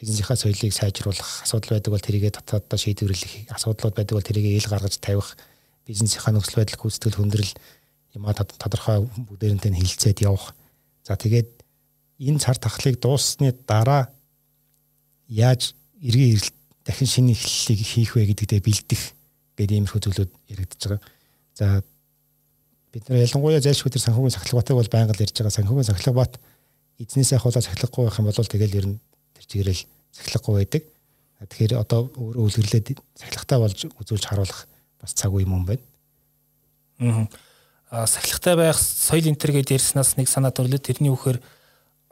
бизнесийнхаа соёлыг сайжруулах асуудал байдаг бол тэрийгэ дотооддоо шийдвэрлэх асуудлууд байдаг бол тэрийгэ ил гаргаж тавих бизнесийнхаа нөхцөл байдал гүйцэтгэл хүндрэл юма тодорхой бүгдээрэнтэй хилцээд явах. За тэгээд энэ цар тахлыг дууссаны дараа яаж эргээ эрэлт дахин шинэ эхлэлийг хийх вэ гэдэгтээ бэлдэх гэдэг иймэрхүү зүйлүүд яригдчихэж байгаа. За бид нар ялангуяа зайлшгүй төр санхүүгийн сахилгатыг бол байнга л ярьж байгаа. Санхүүгийн сахилгат эзнээсээ хавуулаа сахилахгүй байх юм бол тэгэл ер нь тэр чигээрэл сахилахгүй байдаг. Тэгэхээр одоо өөрөө үлгэрлээд сахилгатай болж үзүүлж харуулах бас цаг үе юм байна. Аа сахилгатай байх соёл энтер гэдээ ярьснаас нэг санаа төрлөө тэрний үхээр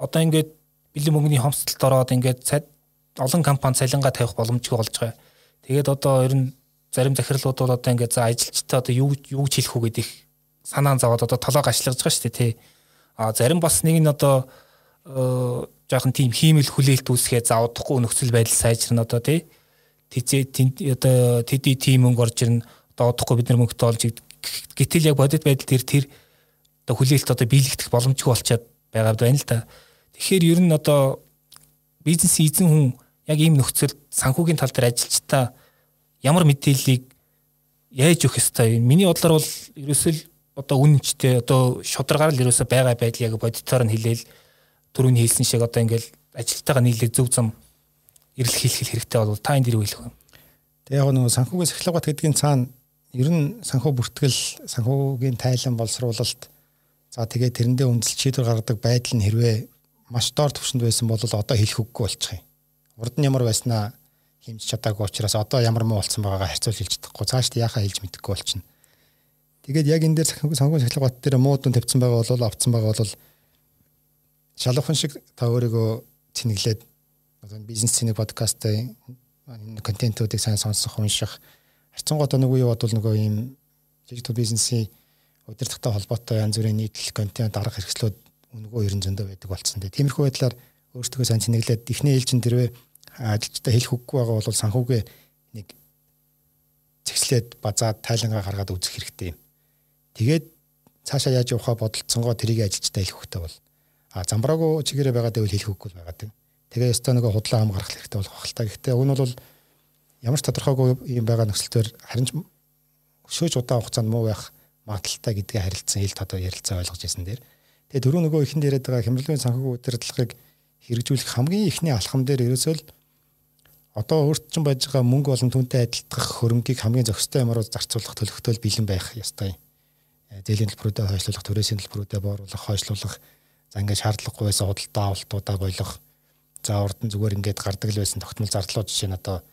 одоо ингээд бэлэн мөнгөний хомсдолд ороод ингээд цад олон компани цалингаа тавих боломжгүй болж байгаа. Тэгээд одоо ер нь зарим захирлууд бол одоо ингээд за ажилчтай одоо юу юу ч хэлэх үү гэдэг санаан заваад одоо толгойг ашиглаж байгаа шүү дээ тий. А зарим бас нэг нь одоо жоохон тийм хиймэл хүлээлт үүсгээ заавдахгүй нөхцөл байдал сайжирна одоо тий. Тэзээ одоо тэдий тийм мөнгө орж ирнэ. Одоо одохгүй бид нар мөнгөтэй олж гэтэл яг бодит байдал дээр тэр одоо хүлээлт одоо биелэгдэх боломжгүй болчиход байгаа байна л да. Тэгэхээр ер нь одоо бизнес эзэн хүн яг ийм нөхцөлд санхүүгийн тал дээр ажилчдаа ямар мэдээллийг яаж өгөх ёстой вэ? Миний бодлоор бол ерөөсөө одоо үнэнчтэй одоо шударгаар л ерөөсөө байгаа байдал яг бодитоор нь хэлээл түрүүний хэлсэн шиг одоо ингээл ажилтайгаа нийлээд зөв зам эрэл хийх хэрэгтэй бол та энэ дэр үйлэх вэ? Тэгээ яг нөгөө санхүүгийн сахилгат гэдгийн цаана ер нь санхүү бүртгэл санхүүгийн тайлан боловсруулалт за тэгээд тэрэндээ үндэслэл шийдвэр гаргадаг байдал нь хэрвээ маш доор түвшинд байсан бол одоо хэлэх үггүй болчих юм. Урд нь ямар байснаа хэмж чадаагүй учраас одоо ямар муу болсон байгаагаа харьцуулж хэлж чадахгүй цаашд яахаа хэлж мэдэхгүй болчихно. Тэгээд яг энэ дээр санхүү сахилга бат дээр муу дүн тавьсан байгаа бол авцсан байгаа бол шалуухан шиг та өөрийгөө цэнэглээд одоо бизнес цэник подкастын контентуудыг сайн сонсох унших харьцангуй нэг үе бодвол нөгөө ийм дижитал бизнесийн удирдахтай холбоотой янз бүрийн нийтлэл контент дарга хэрэгслүүд өнгөө ерэн зөндөө байдаг болсон. Тиймэрхүү байдлаар өөрсдөө сайн цэнэглээд эхний ээлжин дэрвээ ажилчтай хэлэх үггүй байгаа бол санхүүгээ нэг цэгслээд базаад тайлангаа гаргаад үзэх хэрэгтэй юм. Тэгээд цаашаа яаж явахаа бодолцсонгоо тэрийг ажилчтай хэлэх үгтэй бол а замбраагүй чигээрээ байгаа дэвэл хэлэх үггүй байгаад. Тэгээ өстой нөгөө худлаа хам гаргах хэрэгтэй болох хальтаа. Гэхдээ уг нь бол ямар ч тодорхойгүй юм байгаа нөхцөлтөр харин ч шөөж удаан хугацаанд муу байх магадaltaй гэдгээ харилцсан хэл тодоо ярилцаа ойлгож ирсэн дээр Тэгээ дөрөв нөгөө ихэнд яриад байгаа хямралын санхүүгийн удирдлагыг хэрэгжүүлэх хамгийн ихний алхам дээр ерөөсөө л одоо өөрт чинь байж байгаа мөнгө болон түнтэй адилдах хөрөнгийг хамгийн зохистой юмаруу зарцуулах төлөвлөлтөөл бэлэн байх ёстой. Э, зээлийн төлбөрүүдэд хойшлуулах, төрөөсийн төлбөрүүдэд бооруулах, хойшлуулах, за ингээд шаардлагагүй байсан худалдаа авалтуудаа болох. За урд нь зүгээр ингээд гардаг л байсан тогтмол зардлууд жишээ нь одоо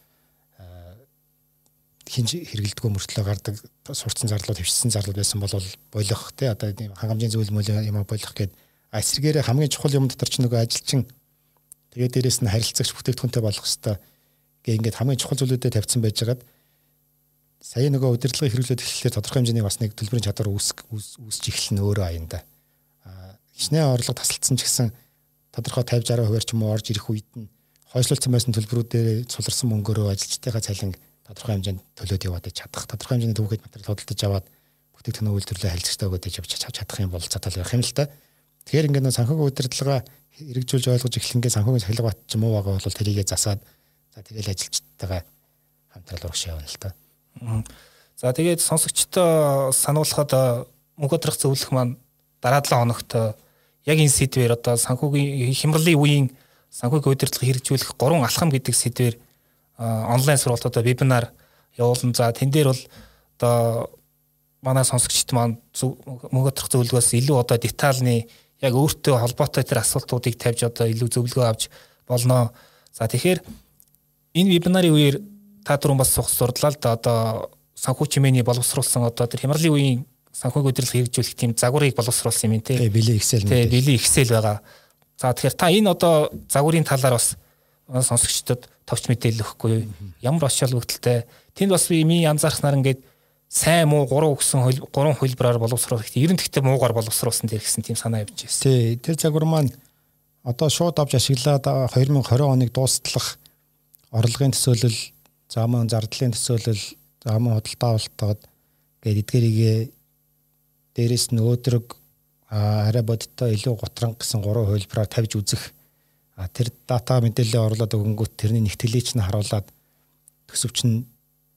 хинж хэрэгэлдэггүй мөртлөө гардаг сурцсан зарлууд хөвчсөн зарлууд байсан бол болох тий одоо хангамжийн зүйл мөл юм болох гээд эсрэгээрээ хамгийн чухал юм дотор ч нөгөө ажилчин тэгээд дээрэс нь харилцагч бүтээгдэхүүнтэй болох хэвээр гээ ингээд хамгийн чухал зүйлүүдэд тавьсан байжгаад сая нөгөө удирдлагыг хэрэглээд эхлэхээр тодорхой хэмжээний бас нэг төлбөрийн чадвар үүсч эхэлнэ өөрөө аянда. Хичнээн орлого тасалдсан ч гэсэн тодорхой 50 60% ч юм уу орж ирэх үед нь хойшлуулсан байсан төлбөрүүдээр суларсан мөнгөөрөө ажилчдынхаа цалин тодорхой хэмжээнд төлөөд яваад чадах тодорхой хэмжээний төвхөд материал худалдаж аваад бүтээгдэхүүн үйлдвэрлэлээ харилцагтай өгөөд явж чадах юм бол цатал байх юм л та. Тэгэхээр ингээд санхүүгийн удирдлага хэрэгжүүлж ойлгож эхлэнгээ санхүүгийн сахилга бат ч муу байгаа бол тэрийгэ засаад за тэгэл ажилчдтайгаа хамтрал урагш явна л та. За тэгээд сонсогчтой сануулхад мөнгө одрох зөвлөх маань дараа 7 хоногт яг энэ сэдвээр одоо санхүүгийн хямралын үеийн санхүүгийн удирдлага хэрэгжүүлэх гурван алхам гэдэг сэдвээр онлайн сургалт одоо вебинар явуулна. За тэн дээр бол одоо манай сонсогчд маань мөнгө отрох зөвлөгөөс илүү одоо детальны яг өөртөө холбоотой тэр асуултуудыг тавьж одоо илүү зөвлөгөө авч болно. За тэгэхээр энэ вебинарын үеэр та түрүүн бас сурдлаа л да одоо санхүү чимээний боловсруулсан одоо тэр хямралын үеийн санхүүг удирдлага хэрэгжүүлэх тийм загварыг боловсруулсан юм тий. Били Excel тий. Били Excel байгаа. За тэгэхээр та энэ одоо загварын талаар бас сонсогчдод товч мэдээлэл өгөхгүй ямар очил өгдөлтэй тэнд бас би миний анзаарснаар ингээд сайн муу гурван өгсөн гурван хөлбраар боловсруулах гэхдээ ерөн тэгтээ муугаар боловсруулсан дээр гэсэн тийм санаа явж байсан. Тий, тэр загвар маань одоо шууд авч ашиглаад 2020 оныг дуустлах орлогын төсөөлөл, за мөн зардлын төсөөлөл, за мөн худалдаа авалтад гээд эдгээрийг дээрэс нь өөдрөг арай бодиттой илүү гутран гэсэн гурван хөлбраар тавьж үзэх тэр дата мэдээлэл оруулаад өгөнгүүт тэрний нэгтгэлийг чинь харуулад төсөвч нь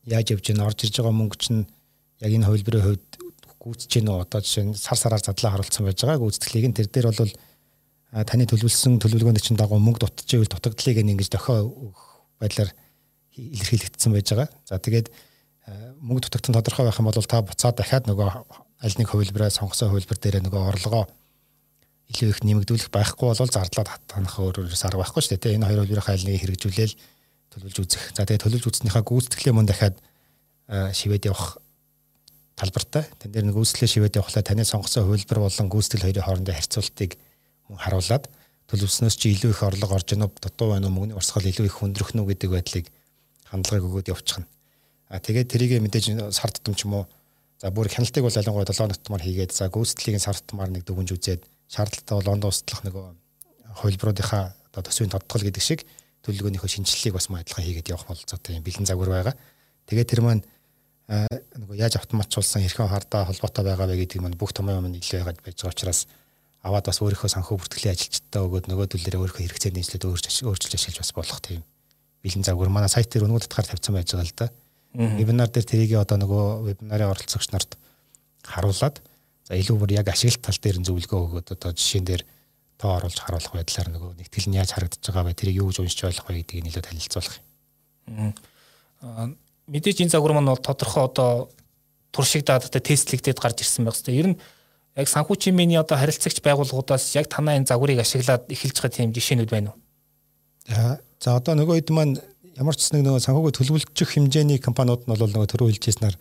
яаж явж гин орж ирж байгаа мөнгө чинь яг энэ хувилбарын хувьд гүйцэж гин үү одоо жишээ нь сар сараар задлаа харуулсан байж байгаа гүйцэтгэлийг нь тэр дээр бол таны төлөвлөсөн төлөвлөгөөний чинь дагуу мөнгө дутж ивэл дутагдлыг ингэж дохио байдлаар илэрхийлэгдсэн байж байгаа. За тэгээд мөнгө дутагтан тодорхой байх юм бол та буцаад дахиад нөгөө аль нэг хувилбараа сонгосон хувилбар дээр нөгөө орлогоо илүү их нэмэгдүүлэх байхгүй бол зардлаад хатнах өөрөөс арга байхгүй шүү дээ. Энэ хоёр хөлбөрийн хайлныг хэрэгжүүлээл төлөвлөж үзэх. За тэгээ төлөвлөж үзснийхаа гүйцэтгэлээ мөн дахиад шивэд явах талбартай. Тэн дээр нэг гүйцэтгэлээ шивэд явахлаа таны сонгосон хөлбөр болон гүйцэтгэл хоёрын хоорондын харьцуултыг мөн харуулад төлөвснөөс чи илүү их орлого орж ийнө дутуу байна уу мөнгөний урсгал илүү их өндрөх нү гэдэг байдлыг хандлагыг өгөөд явчихна. А тэгээд тэрийг мэдээж сар тутам ч юм уу за бүр хяналтыг бол ялангуяа 7 нотмаар хийгээд за гүйцэтгэлийг сар тутмаар нэг дүгнж үзээд шаардлагатай бол онд устдах нөгөө хувилбаруудынхаа одоо төсвийн тодтгол гэдэг шиг төлөвлөгөөнийхөө шинжилгээг бас адилхан хийгээд явах бололцоотой юм бэлэн загвар байгаа. Тэгээд тэр маань нөгөө яаж автоматжуулсан хэрхэн хардаа холбоотой байгаа вэ гэдэг маань бүх том юм илүү яагаад байж байгаа учраас аваад бас өөрийнхөө санхүү бүртгэлийн ажилчдаа өгөөд нөгөө төлөөрөө өөрийнхөө хэрэгцээ нийслэлд өөрчилж ашиглаж бас болох тийм бэлэн загвар манай сайт дээр өнөө татгаар тавьсан байж байгаа л да. Вебинар дээр тэрийг одоо нөгөө вебинарын оролцогч нарт харуулад За илүү бүр яг ашиглалт тал дээр зөвлөгөө өгөөд одоо жишээн дээр тоо оруулж харуулах байдлаар нөгөө нэгтгэл нь яаж харагдаж байгаа вэ тэрийг юу гэж уншиж ойлгох вэ гэдгийг нэлээд танилцуулах юм. Мэдээж энэ загвар маань бол тодорхой одоо туршигдаад одоо тестлэгдээд гарч ирсэн байх хэвээр. Ер нь яг санхүү чимээний одоо харилцагч байгууллагуудаас яг танаа энэ загварыг ашиглаад эхэлж байгаа тийм жишээнүүд байна уу? За одоо нөгөө хэд маань ямар ч нэг нөгөө санхүүгээ төлөвлөж хэмжээний компаниуд нь бол нөгөө төрөө хэлжсэнээр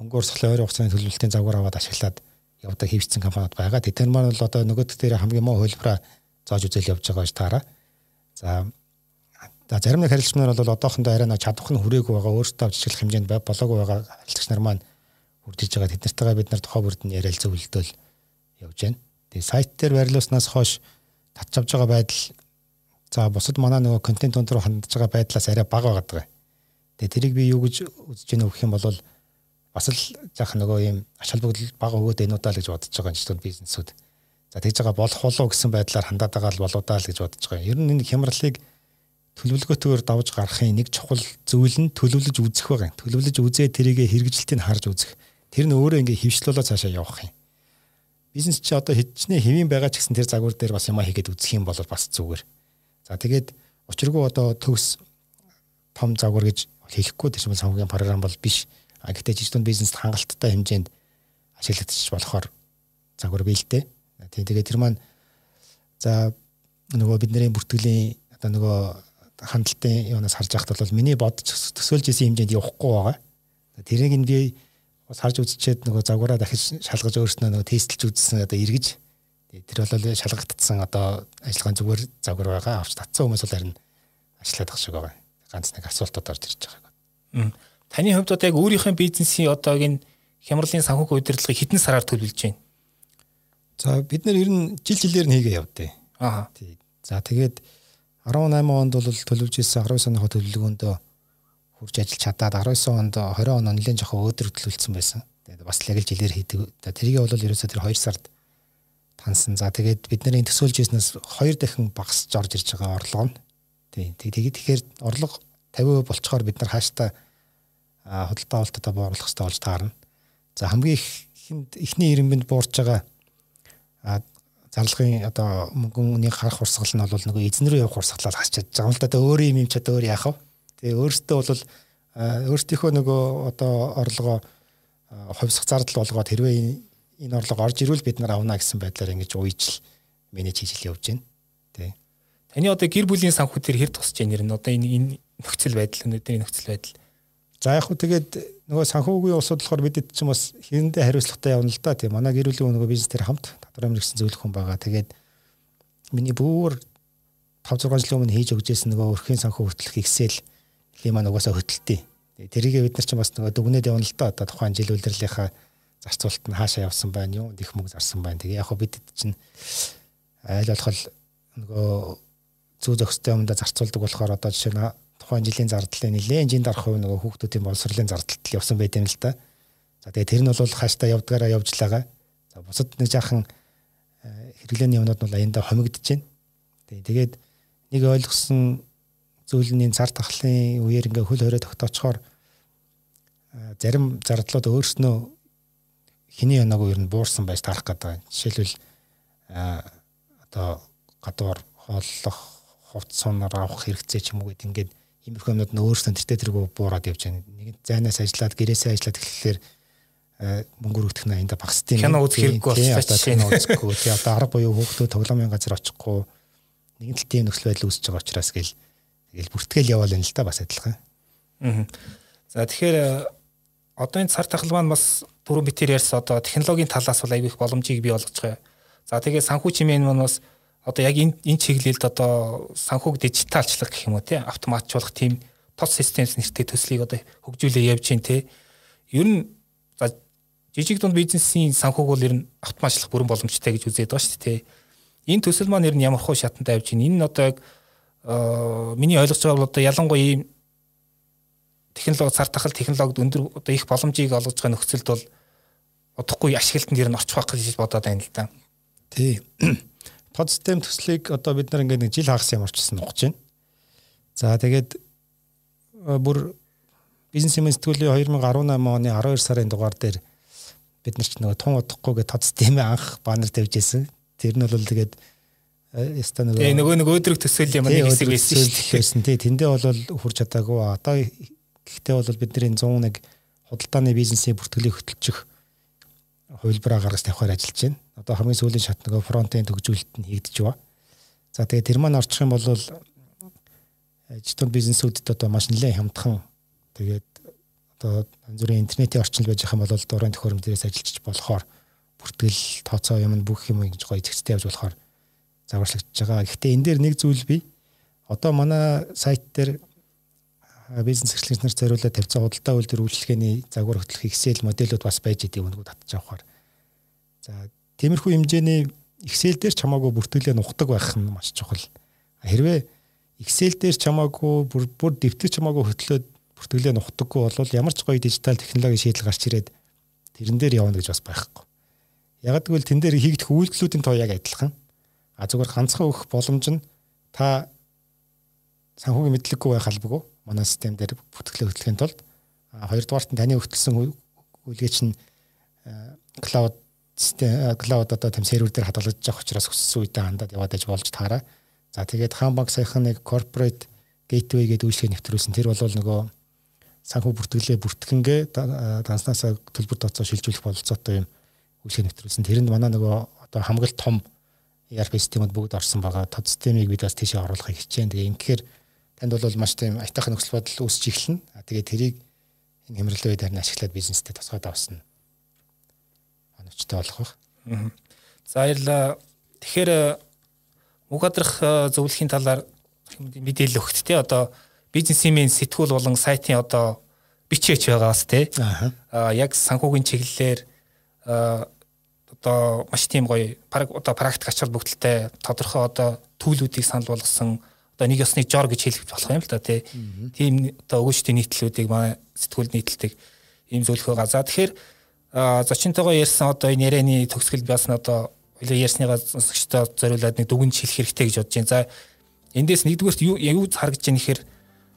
мөнгө урсгалын ойрын хугацааны төлөвлөлтийн загвар аваад ашиглаад явдаг хийвцэн компаниуд байгаа. Тэд нар бол одоо нөгөөд дээр хамгийн муу хөлбраа зааж үзэл явж байгаа гэж таараа. За За зарим нэг харилцагчнаар бол одоохондоо арай нэг чадвах нь хүрээгүй байгаа өөртөө авч ажиллах хэмжээнд болоогүй байгаа харилцагч нар маань үрдэж байгаа тэд нартайгаа бид нар тухай бүрд нь яриад зөвлөлтөөл явж байна. Тэгээ сайт дээр байрлуулснаас хойш татж авж байгаа байдал за бусад манай нөгөө контент өндөр хандж байгаа байдлаас арай бага байгаа даа. Тэгээ тэрийг би юу гэж үзэж вэ гэх юм бол бас л яах нөгөө юм ач холбогдол бага өгөөд энүүдаа л гэж бодож байгаа юм бизнесүүд. За тэгж байгаа болох болов гэсэн байдлаар хандаад байгаа л болоодаа л гэж бодож байгаа. Ер нь энэ хямралыг төлөвлөгөөтэйгээр давж гарахын нэг чухал зүйл нь төлөвлөж үзэх байгаа. Төлөвлөж үзээ тэрийг хэрэгжилтийг харж үзэх. Тэр нь өөрөө ингээ хөвшлөлөө цаашаа явах юм. Бизнес чи одоо хэдчнээ хэвийн байгаа ч гэсэн тэр загвар дээр бас юм хийгээд үзэх юм бол бас зүгээр. За тэгээд учиргүй одоо төгс том загвар гэж хэлэхгүй тийм санхүүгийн програм бол биш. А гэхдээ жижиг бизнест хангалттай хэмжээнд ашиглагдчих болохоор загвар л дээ. Тэгээд тэр маань за нөгөө бидний бүртгэлийн одоо нөгөө хандлтын юунаас харж байхад бол миний бодож төсөөлж исэн хэмжээнд явахгүй байгаа. Тэрийг нь би бас харж үзчихэд нөгөө загвараа дахиж шалгаж өөрснөө нөгөө тестэлж үзсэн одоо эргэж тэр бол шалгагдсан одоо ажиллагааны зүгээр загвар байгаа авч татсан хүмүүс бол харин ажиллаад ах шиг байгаа. Ганц нэг асуултууд орж ирж байгаа. Таны хувьд одоо яг өөрийнхөө бизнесийн одоо энэ хямралын санхүүгийн удирдлагыг хэдэн сараар төлөвлөж байна? За бид нэр ер нь жил жилээр нь хийгээ явдээ. Аа. За тэгээд 18 онд бол төлөвж ирсэн 19 оныхоо төлөвлөгөөндөө хурж ажиллаж чадаад 19 онд 20 он нэлээд жоохон өөдөр төлөвлөсөн байсан. Тэгээд бас л яг л жилээр хийдэг. Тэрийг бол ерөөсөө тэр 2 сард тансан. За тэгээд бид нарын төсөөлж ирснээс 2 дахин багасж орж ирж байгаа орлого нь. Тийм. Тэгээд тэгэхээр орлого 50% болцохоор бид нар хааштай худалдаа авалтаа бууруулах хэрэгтэй болж таарна. За хамгийн их ихний ирэмбэнд буурч байгаа зарлагын одоо мөнгөн үнийг харах урсгал нь бол нөгөө эзэн рүү явах урсгалаар хасч чадж байгаа юм л да. Өөрөө юм юм чад өөр яах вэ? Тэгээ өөртөө бол өөртөөхөө нөгөө одоо орлогоо хувьсах зардал болгоод хэрвээ энэ орлого орж ирвэл бид нар авна гэсэн байдлаар ингэж уйжл менеж хийж явж байна. Тий. Таны одоо гэр бүлийн санхүү төр хэр тусч байна нэр нь одоо энэ энэ нөхцөл байдал өнөөдрийн нөхцөл байдал. За яг хөө тэгээд нөгөө санхүүгийн улсууд болохоор бидэд ч юм бас хэрэндээ хариуцлагатай явна л да. Тий. Манай гэр бүлийн нөгөө бизнес төр хамт татвар амжилтсан зөвлөх хүн байгаа. Тэгээд миний бүр 5 6 жилийн өмнө хийж өгчээсэн нөгөө өрхийн санхүү хүртэлх Excel нэлийн маань угаасаа хөтөлтөө. Тэрийг бид нар ч бас нөгөө дүгнээд явна л да. Одоо тухайн жил үйлдвэрлэлийнхаа зарцуулалт нь хаашаа явсан байна юу? Их мөнгө зарсан байна. Тэгээ яг хөө бид чинь айл болох нөгөө зүү зохистой юмдаа зарцуулдаг болохоор одоо жишээ нь тухайн жилийн зардлын нэлээд жинд арах хувь нөгөө хүүхдүүдийн боловсролын зардалт явсан байт юм л да. За тэгээ тэр нь бол хааштай явдгаараа явж л байгаа. За бусад нэг жаахан хэрэглээний юмнууд бол аяндаа хомигдож байна. Тэгээд нэг ойлгосон зүйлний цар тахлын үеэр ингээ хөл хорой тогтоочхоор зарим зардлууд өөрснөө хиний янаагүй ер нь буурсан байж тарах гэдэг. Жишээлбэл одоо гадуур хооллох хувц сунаар авах хэрэгцээ ч юм уу гэд ингээд иймэрхүү юмнууд нь өөрсдөө тэртээ тэргүү буураад явж байгаа. Нэг зайнаас ажиллаад гэрээсээ ажиллаад эхлэхээр мөнгө өргөх нь аянда багсдیں۔ Кино үзэх хэрэггүй болчихсон чинь үзэхгүй. Тэгээ одоо арга буюу хүүхдүүд тоглоомын газар очихгүй нэгэн тал тийм нөхцөл байдал үүсэж байгаа учраас гэл тэгэл бүртгэл яваал юм л та бас адилхан. Аа. За тэгэхээр одоо энэ цар тахал маань бас түрүү битэр ярьсан одоо технологийн талаас бол аягүй их боломжийг бий болгож байгаа. За тэгээ санхүү чимээн маань бас одоо яг энэ энэ чиглэлд одоо санхүүг дижиталчлах гэх юм уу тий автоматжуулах тийм тос системс нэртэй төслийг одоо хөгжүүлээ явж гин тий. Ер нь за жижиг дунд бизнесийн санхүүг бол ер нь автоматжуулах бүрэн боломжтой гэж үзээд байгаа шүү дээ тий. Энэ төсөл маань ер нь ямар хөө шатантай явж гин. Энэ нь одоо яг миний ойлгож байгаа бол одоо ялангуяа ийм технологи цар тахал технологид өндөр одоо их боломжийг олгож байгаа нөхцөлд бол удахгүй ашиглалтанд ер нь орчих байх гэж бодоод байна л да. Тий тод систем төслийг одоо бид нар ингээд нэг жил хагас ямарчсан нугаж байна. За тэгээд бүр бизнес юм сэтгүүлийн 2018 оны 12 сарын дугаар дээр бид нар ч нөгөө тун удахгүйгээ тод системээ анх банер тавьж ирсэн. Тэр нь бол тэгээд яста нөгөө Тэгээ нөгөө нэг өөдрөг төсөөл юм нэг хэсэг байсан шүү дээ. Тий, тэндээ бол хурж чадаагүй. Одоо гэхдээ бол бидний 101 худалдааны бизнесийн бүртгэлийг хөтөлчих хувилбараа гаргаж тавихаар ажиллаж байна. Одоо хамгийн сүүлийн шат нөгөө фронтын төгжүүлэлт нь хийгдэж байна. За тэгээ тэр маань орчих юм бол житон бизнесүүдэд одоо маш нэлээд хямдхан тэгээд одоо янз бүрийн интернетийн орчинд байж байгаа юм бол дурын төхөөрөм дээрээс ажиллаж болохоор бүртгэл тооцоо юм бүх юм ингэж гоё зэгцтэй явж болохоор загварчлагдж байгаа. Гэхдээ энэ дээр нэг зүйл бий. Одоо манай сайт дээр бизнес эрхлэгч нар зориулаад тавьсан худалдаа үйлдвэр үйлчлэгээний загвар хөтлөх Excel модельүүд бас байж идэв өнгө татж авахаар. За тиймэрхүү хэмжээний Excel дээр чамаагүй бүртгэлээ нухдаг байх нь маш чухал. Хэрвээ Excel дээр чамаагүй бүр бүр дэвтэр чамаагүй хөтлөөд бүртгэлээ нухдаггүй бол ямар ч гоё дижитал технологи шийдэл гарч ирээд тэрэн дээр явна гэж бас байхгүй. Яг гэвэл тэн дээр хийгдэх үйлдэлүүдийн тоо яг адилхан. А зүгээр ганцхан өгөх боломж нь та санхүүгийн мэдлэггүй байх албагүй манай систем дээр бүртгэлээ хөтлөхийн тулд хоёрдугаарт нь таны хөтлсөн үйлгээч нь систем клауд одоо тэм сервер дээр хадгалж явах учраас өссөн үедээ хандаад яваад аж болж таараа. За тэгээд хаан банк саяхан нэг corporate gateway гэдэг үйлчлэгээ нэвтрүүлсэн. Тэр бол нөгөө санхүү бүртгэлээ бүртгэнгээ данснасаа төлбөр тооцоо шилжүүлэх бололцоотой юм үйлчлэгээ нэвтрүүлсэн. Тэрэнд манай нөгөө одоо хамгийн том ERP системүүд бүгд орсон байгаа. Тод системийг бид бас тийшээ оруулахыг хичээн. Тэгээ ингэхээр танд бол маш тийм аятайхан нөхцөл байдал үүсэж эхэлнэ. Тэгээ тэрийг энэ хямралын үед харин ашиглаад бизнестэй тусгаад авсан. Оновчтой болох байх. За баярлалаа. Тэгэхээр уг адрах э, зөвлөхийн талаар мэдээлэл өгт те одоо бизнесийн сэтгүүл болон сайтын одоо бичээч байгаас те аа яг санхүүгийн чиглэлээр одоо маш тийм гоё одоо практик ачаал бүгдэлтэй тодорхой одоо төлөвлүүдийг санал болгосон одоо нэг ёсны жор гэж хэлэх болох юм л да тий. Тийм одоо өгөөчтийн нийтлүүдийг манай сэтгүүлд нийтэлдэг ийм зөвлөхөө га. За тэгэхээр зочинтойгоо ярьсан одоо энэ ярианы төгсгөл бас нь одоо хоёлаа ярьсныгаа сонсогчдоо зориулаад нэг дүгнж хэлэх хэрэгтэй гэж бодож байна. За эндээс нэгдүгээрт юу юу харагдаж байна гэхээр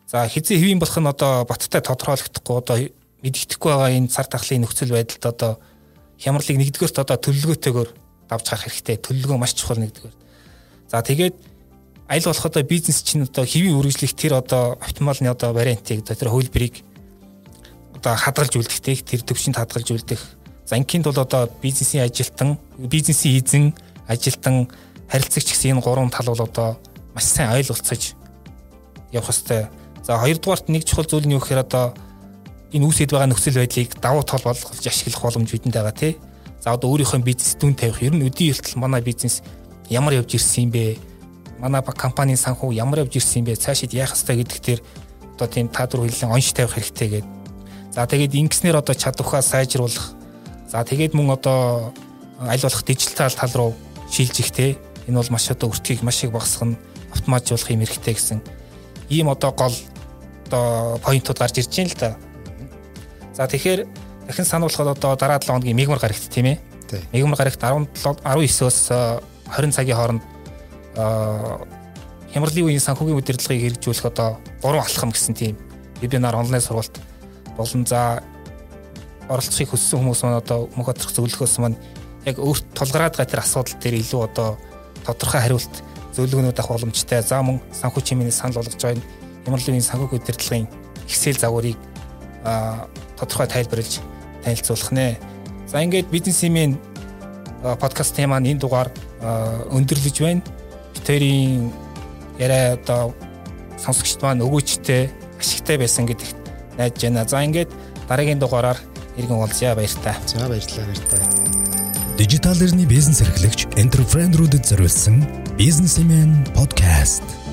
за хизээ хэвийн болох нь одоо баттай тодорхойлогдохгүй одоо мэддэхгүй байгаа энэ цар тахлын нөхцөл байдалд одоо хямралыг нэгдүгээрт одоо төлөвлөгөөтэйгээр давж гарах хэрэгтэй. Төлөвлөгөө маш чухал нэгдүгээр. За тэгээд аль болох одоо бизнес чинь одоо хэвийн үргэлжлэх тэр одоо оптималны одоо вариантыг тэр хөлбөрийг одоо хадгалж үлдэх тэр төвшөнд хадгалж үлдэх За инкинд бол одоо бизнесийн ажилтан, бизнесийн эзэн, ажилтан, харилцагч гэсэн энэ гурван тал бол одоо маш сайн ойлголцож явах хэрэгтэй. За хоёрдугаарт нэг чухал зүйл нь юу гэхээр одоо энэ үүсэт байгаа нөхцөл байдлыг давуу тал болгож ашиглах боломж бидэнд байгаа тий. За одоо өөрийнхөө бизнес дүн тавих. Ер нь өдний эртэл манай бизнес ямар явж ирсэн юм бэ? Манай компанийн санхүү ямар явж ирсэн бэ? Цаашид яах ёстой гэдэгт тэр одоо тийм та дүр хэлэн онш тавих хэрэгтэй гэдэг. За тэгээд ингэснээр одоо чадвараа сайжруулах За тэгээд мөн одоо аль болох дижитал тал руу шилжих те энэ бол маш одоо өртгийг маш их багасгах нь автоматжуулах юм хэрэгтэй гэсэн ийм одоо гол одоо поинтууд гарч ирж байна л да. За тэгэхээр дахин сануулхад одоо дараа 7 хоногийн мегмар гарагт тийм ээ. Мегмар гарагт 17 19-оос 20 цагийн хооронд хямралын үеийн санхүүгийн удирдлагыг хэрэгжүүлэх одоо 3 алхам гэсэн тийм вебинар онлайн сургалт болон за оролцохыг хүссэн хүмүүс маань одоо мөнх одрох зөвлөхөөс маань яг өөрт тулгараад байгаа тэр асуудал дээр илүү одоо тодорхой хариулт зөвлөгөөнүүд авах боломжтой. За мөн санхүү чимээний санал болгож байгаа Ямарлын санхүү удирдлагын Excel загварыг тодорхой тайлбарлаж танилцуулах нэ. За ингээд бизнесмен подкаст темаа энэ дугаар өндөрлөж байна. Битэрийн яриа одоо сонсогчд маань өгөөчтэй ашигтай байсан гэдэгт найдаж байна. За ингээд дараагийн дугаараар иргэн уулзъя баяртай. За баярлалаа баяртай. Дижитал эрхний бизнес эрхлэгч энтерпренерүүдэд зориулсан бизнесмен подкаст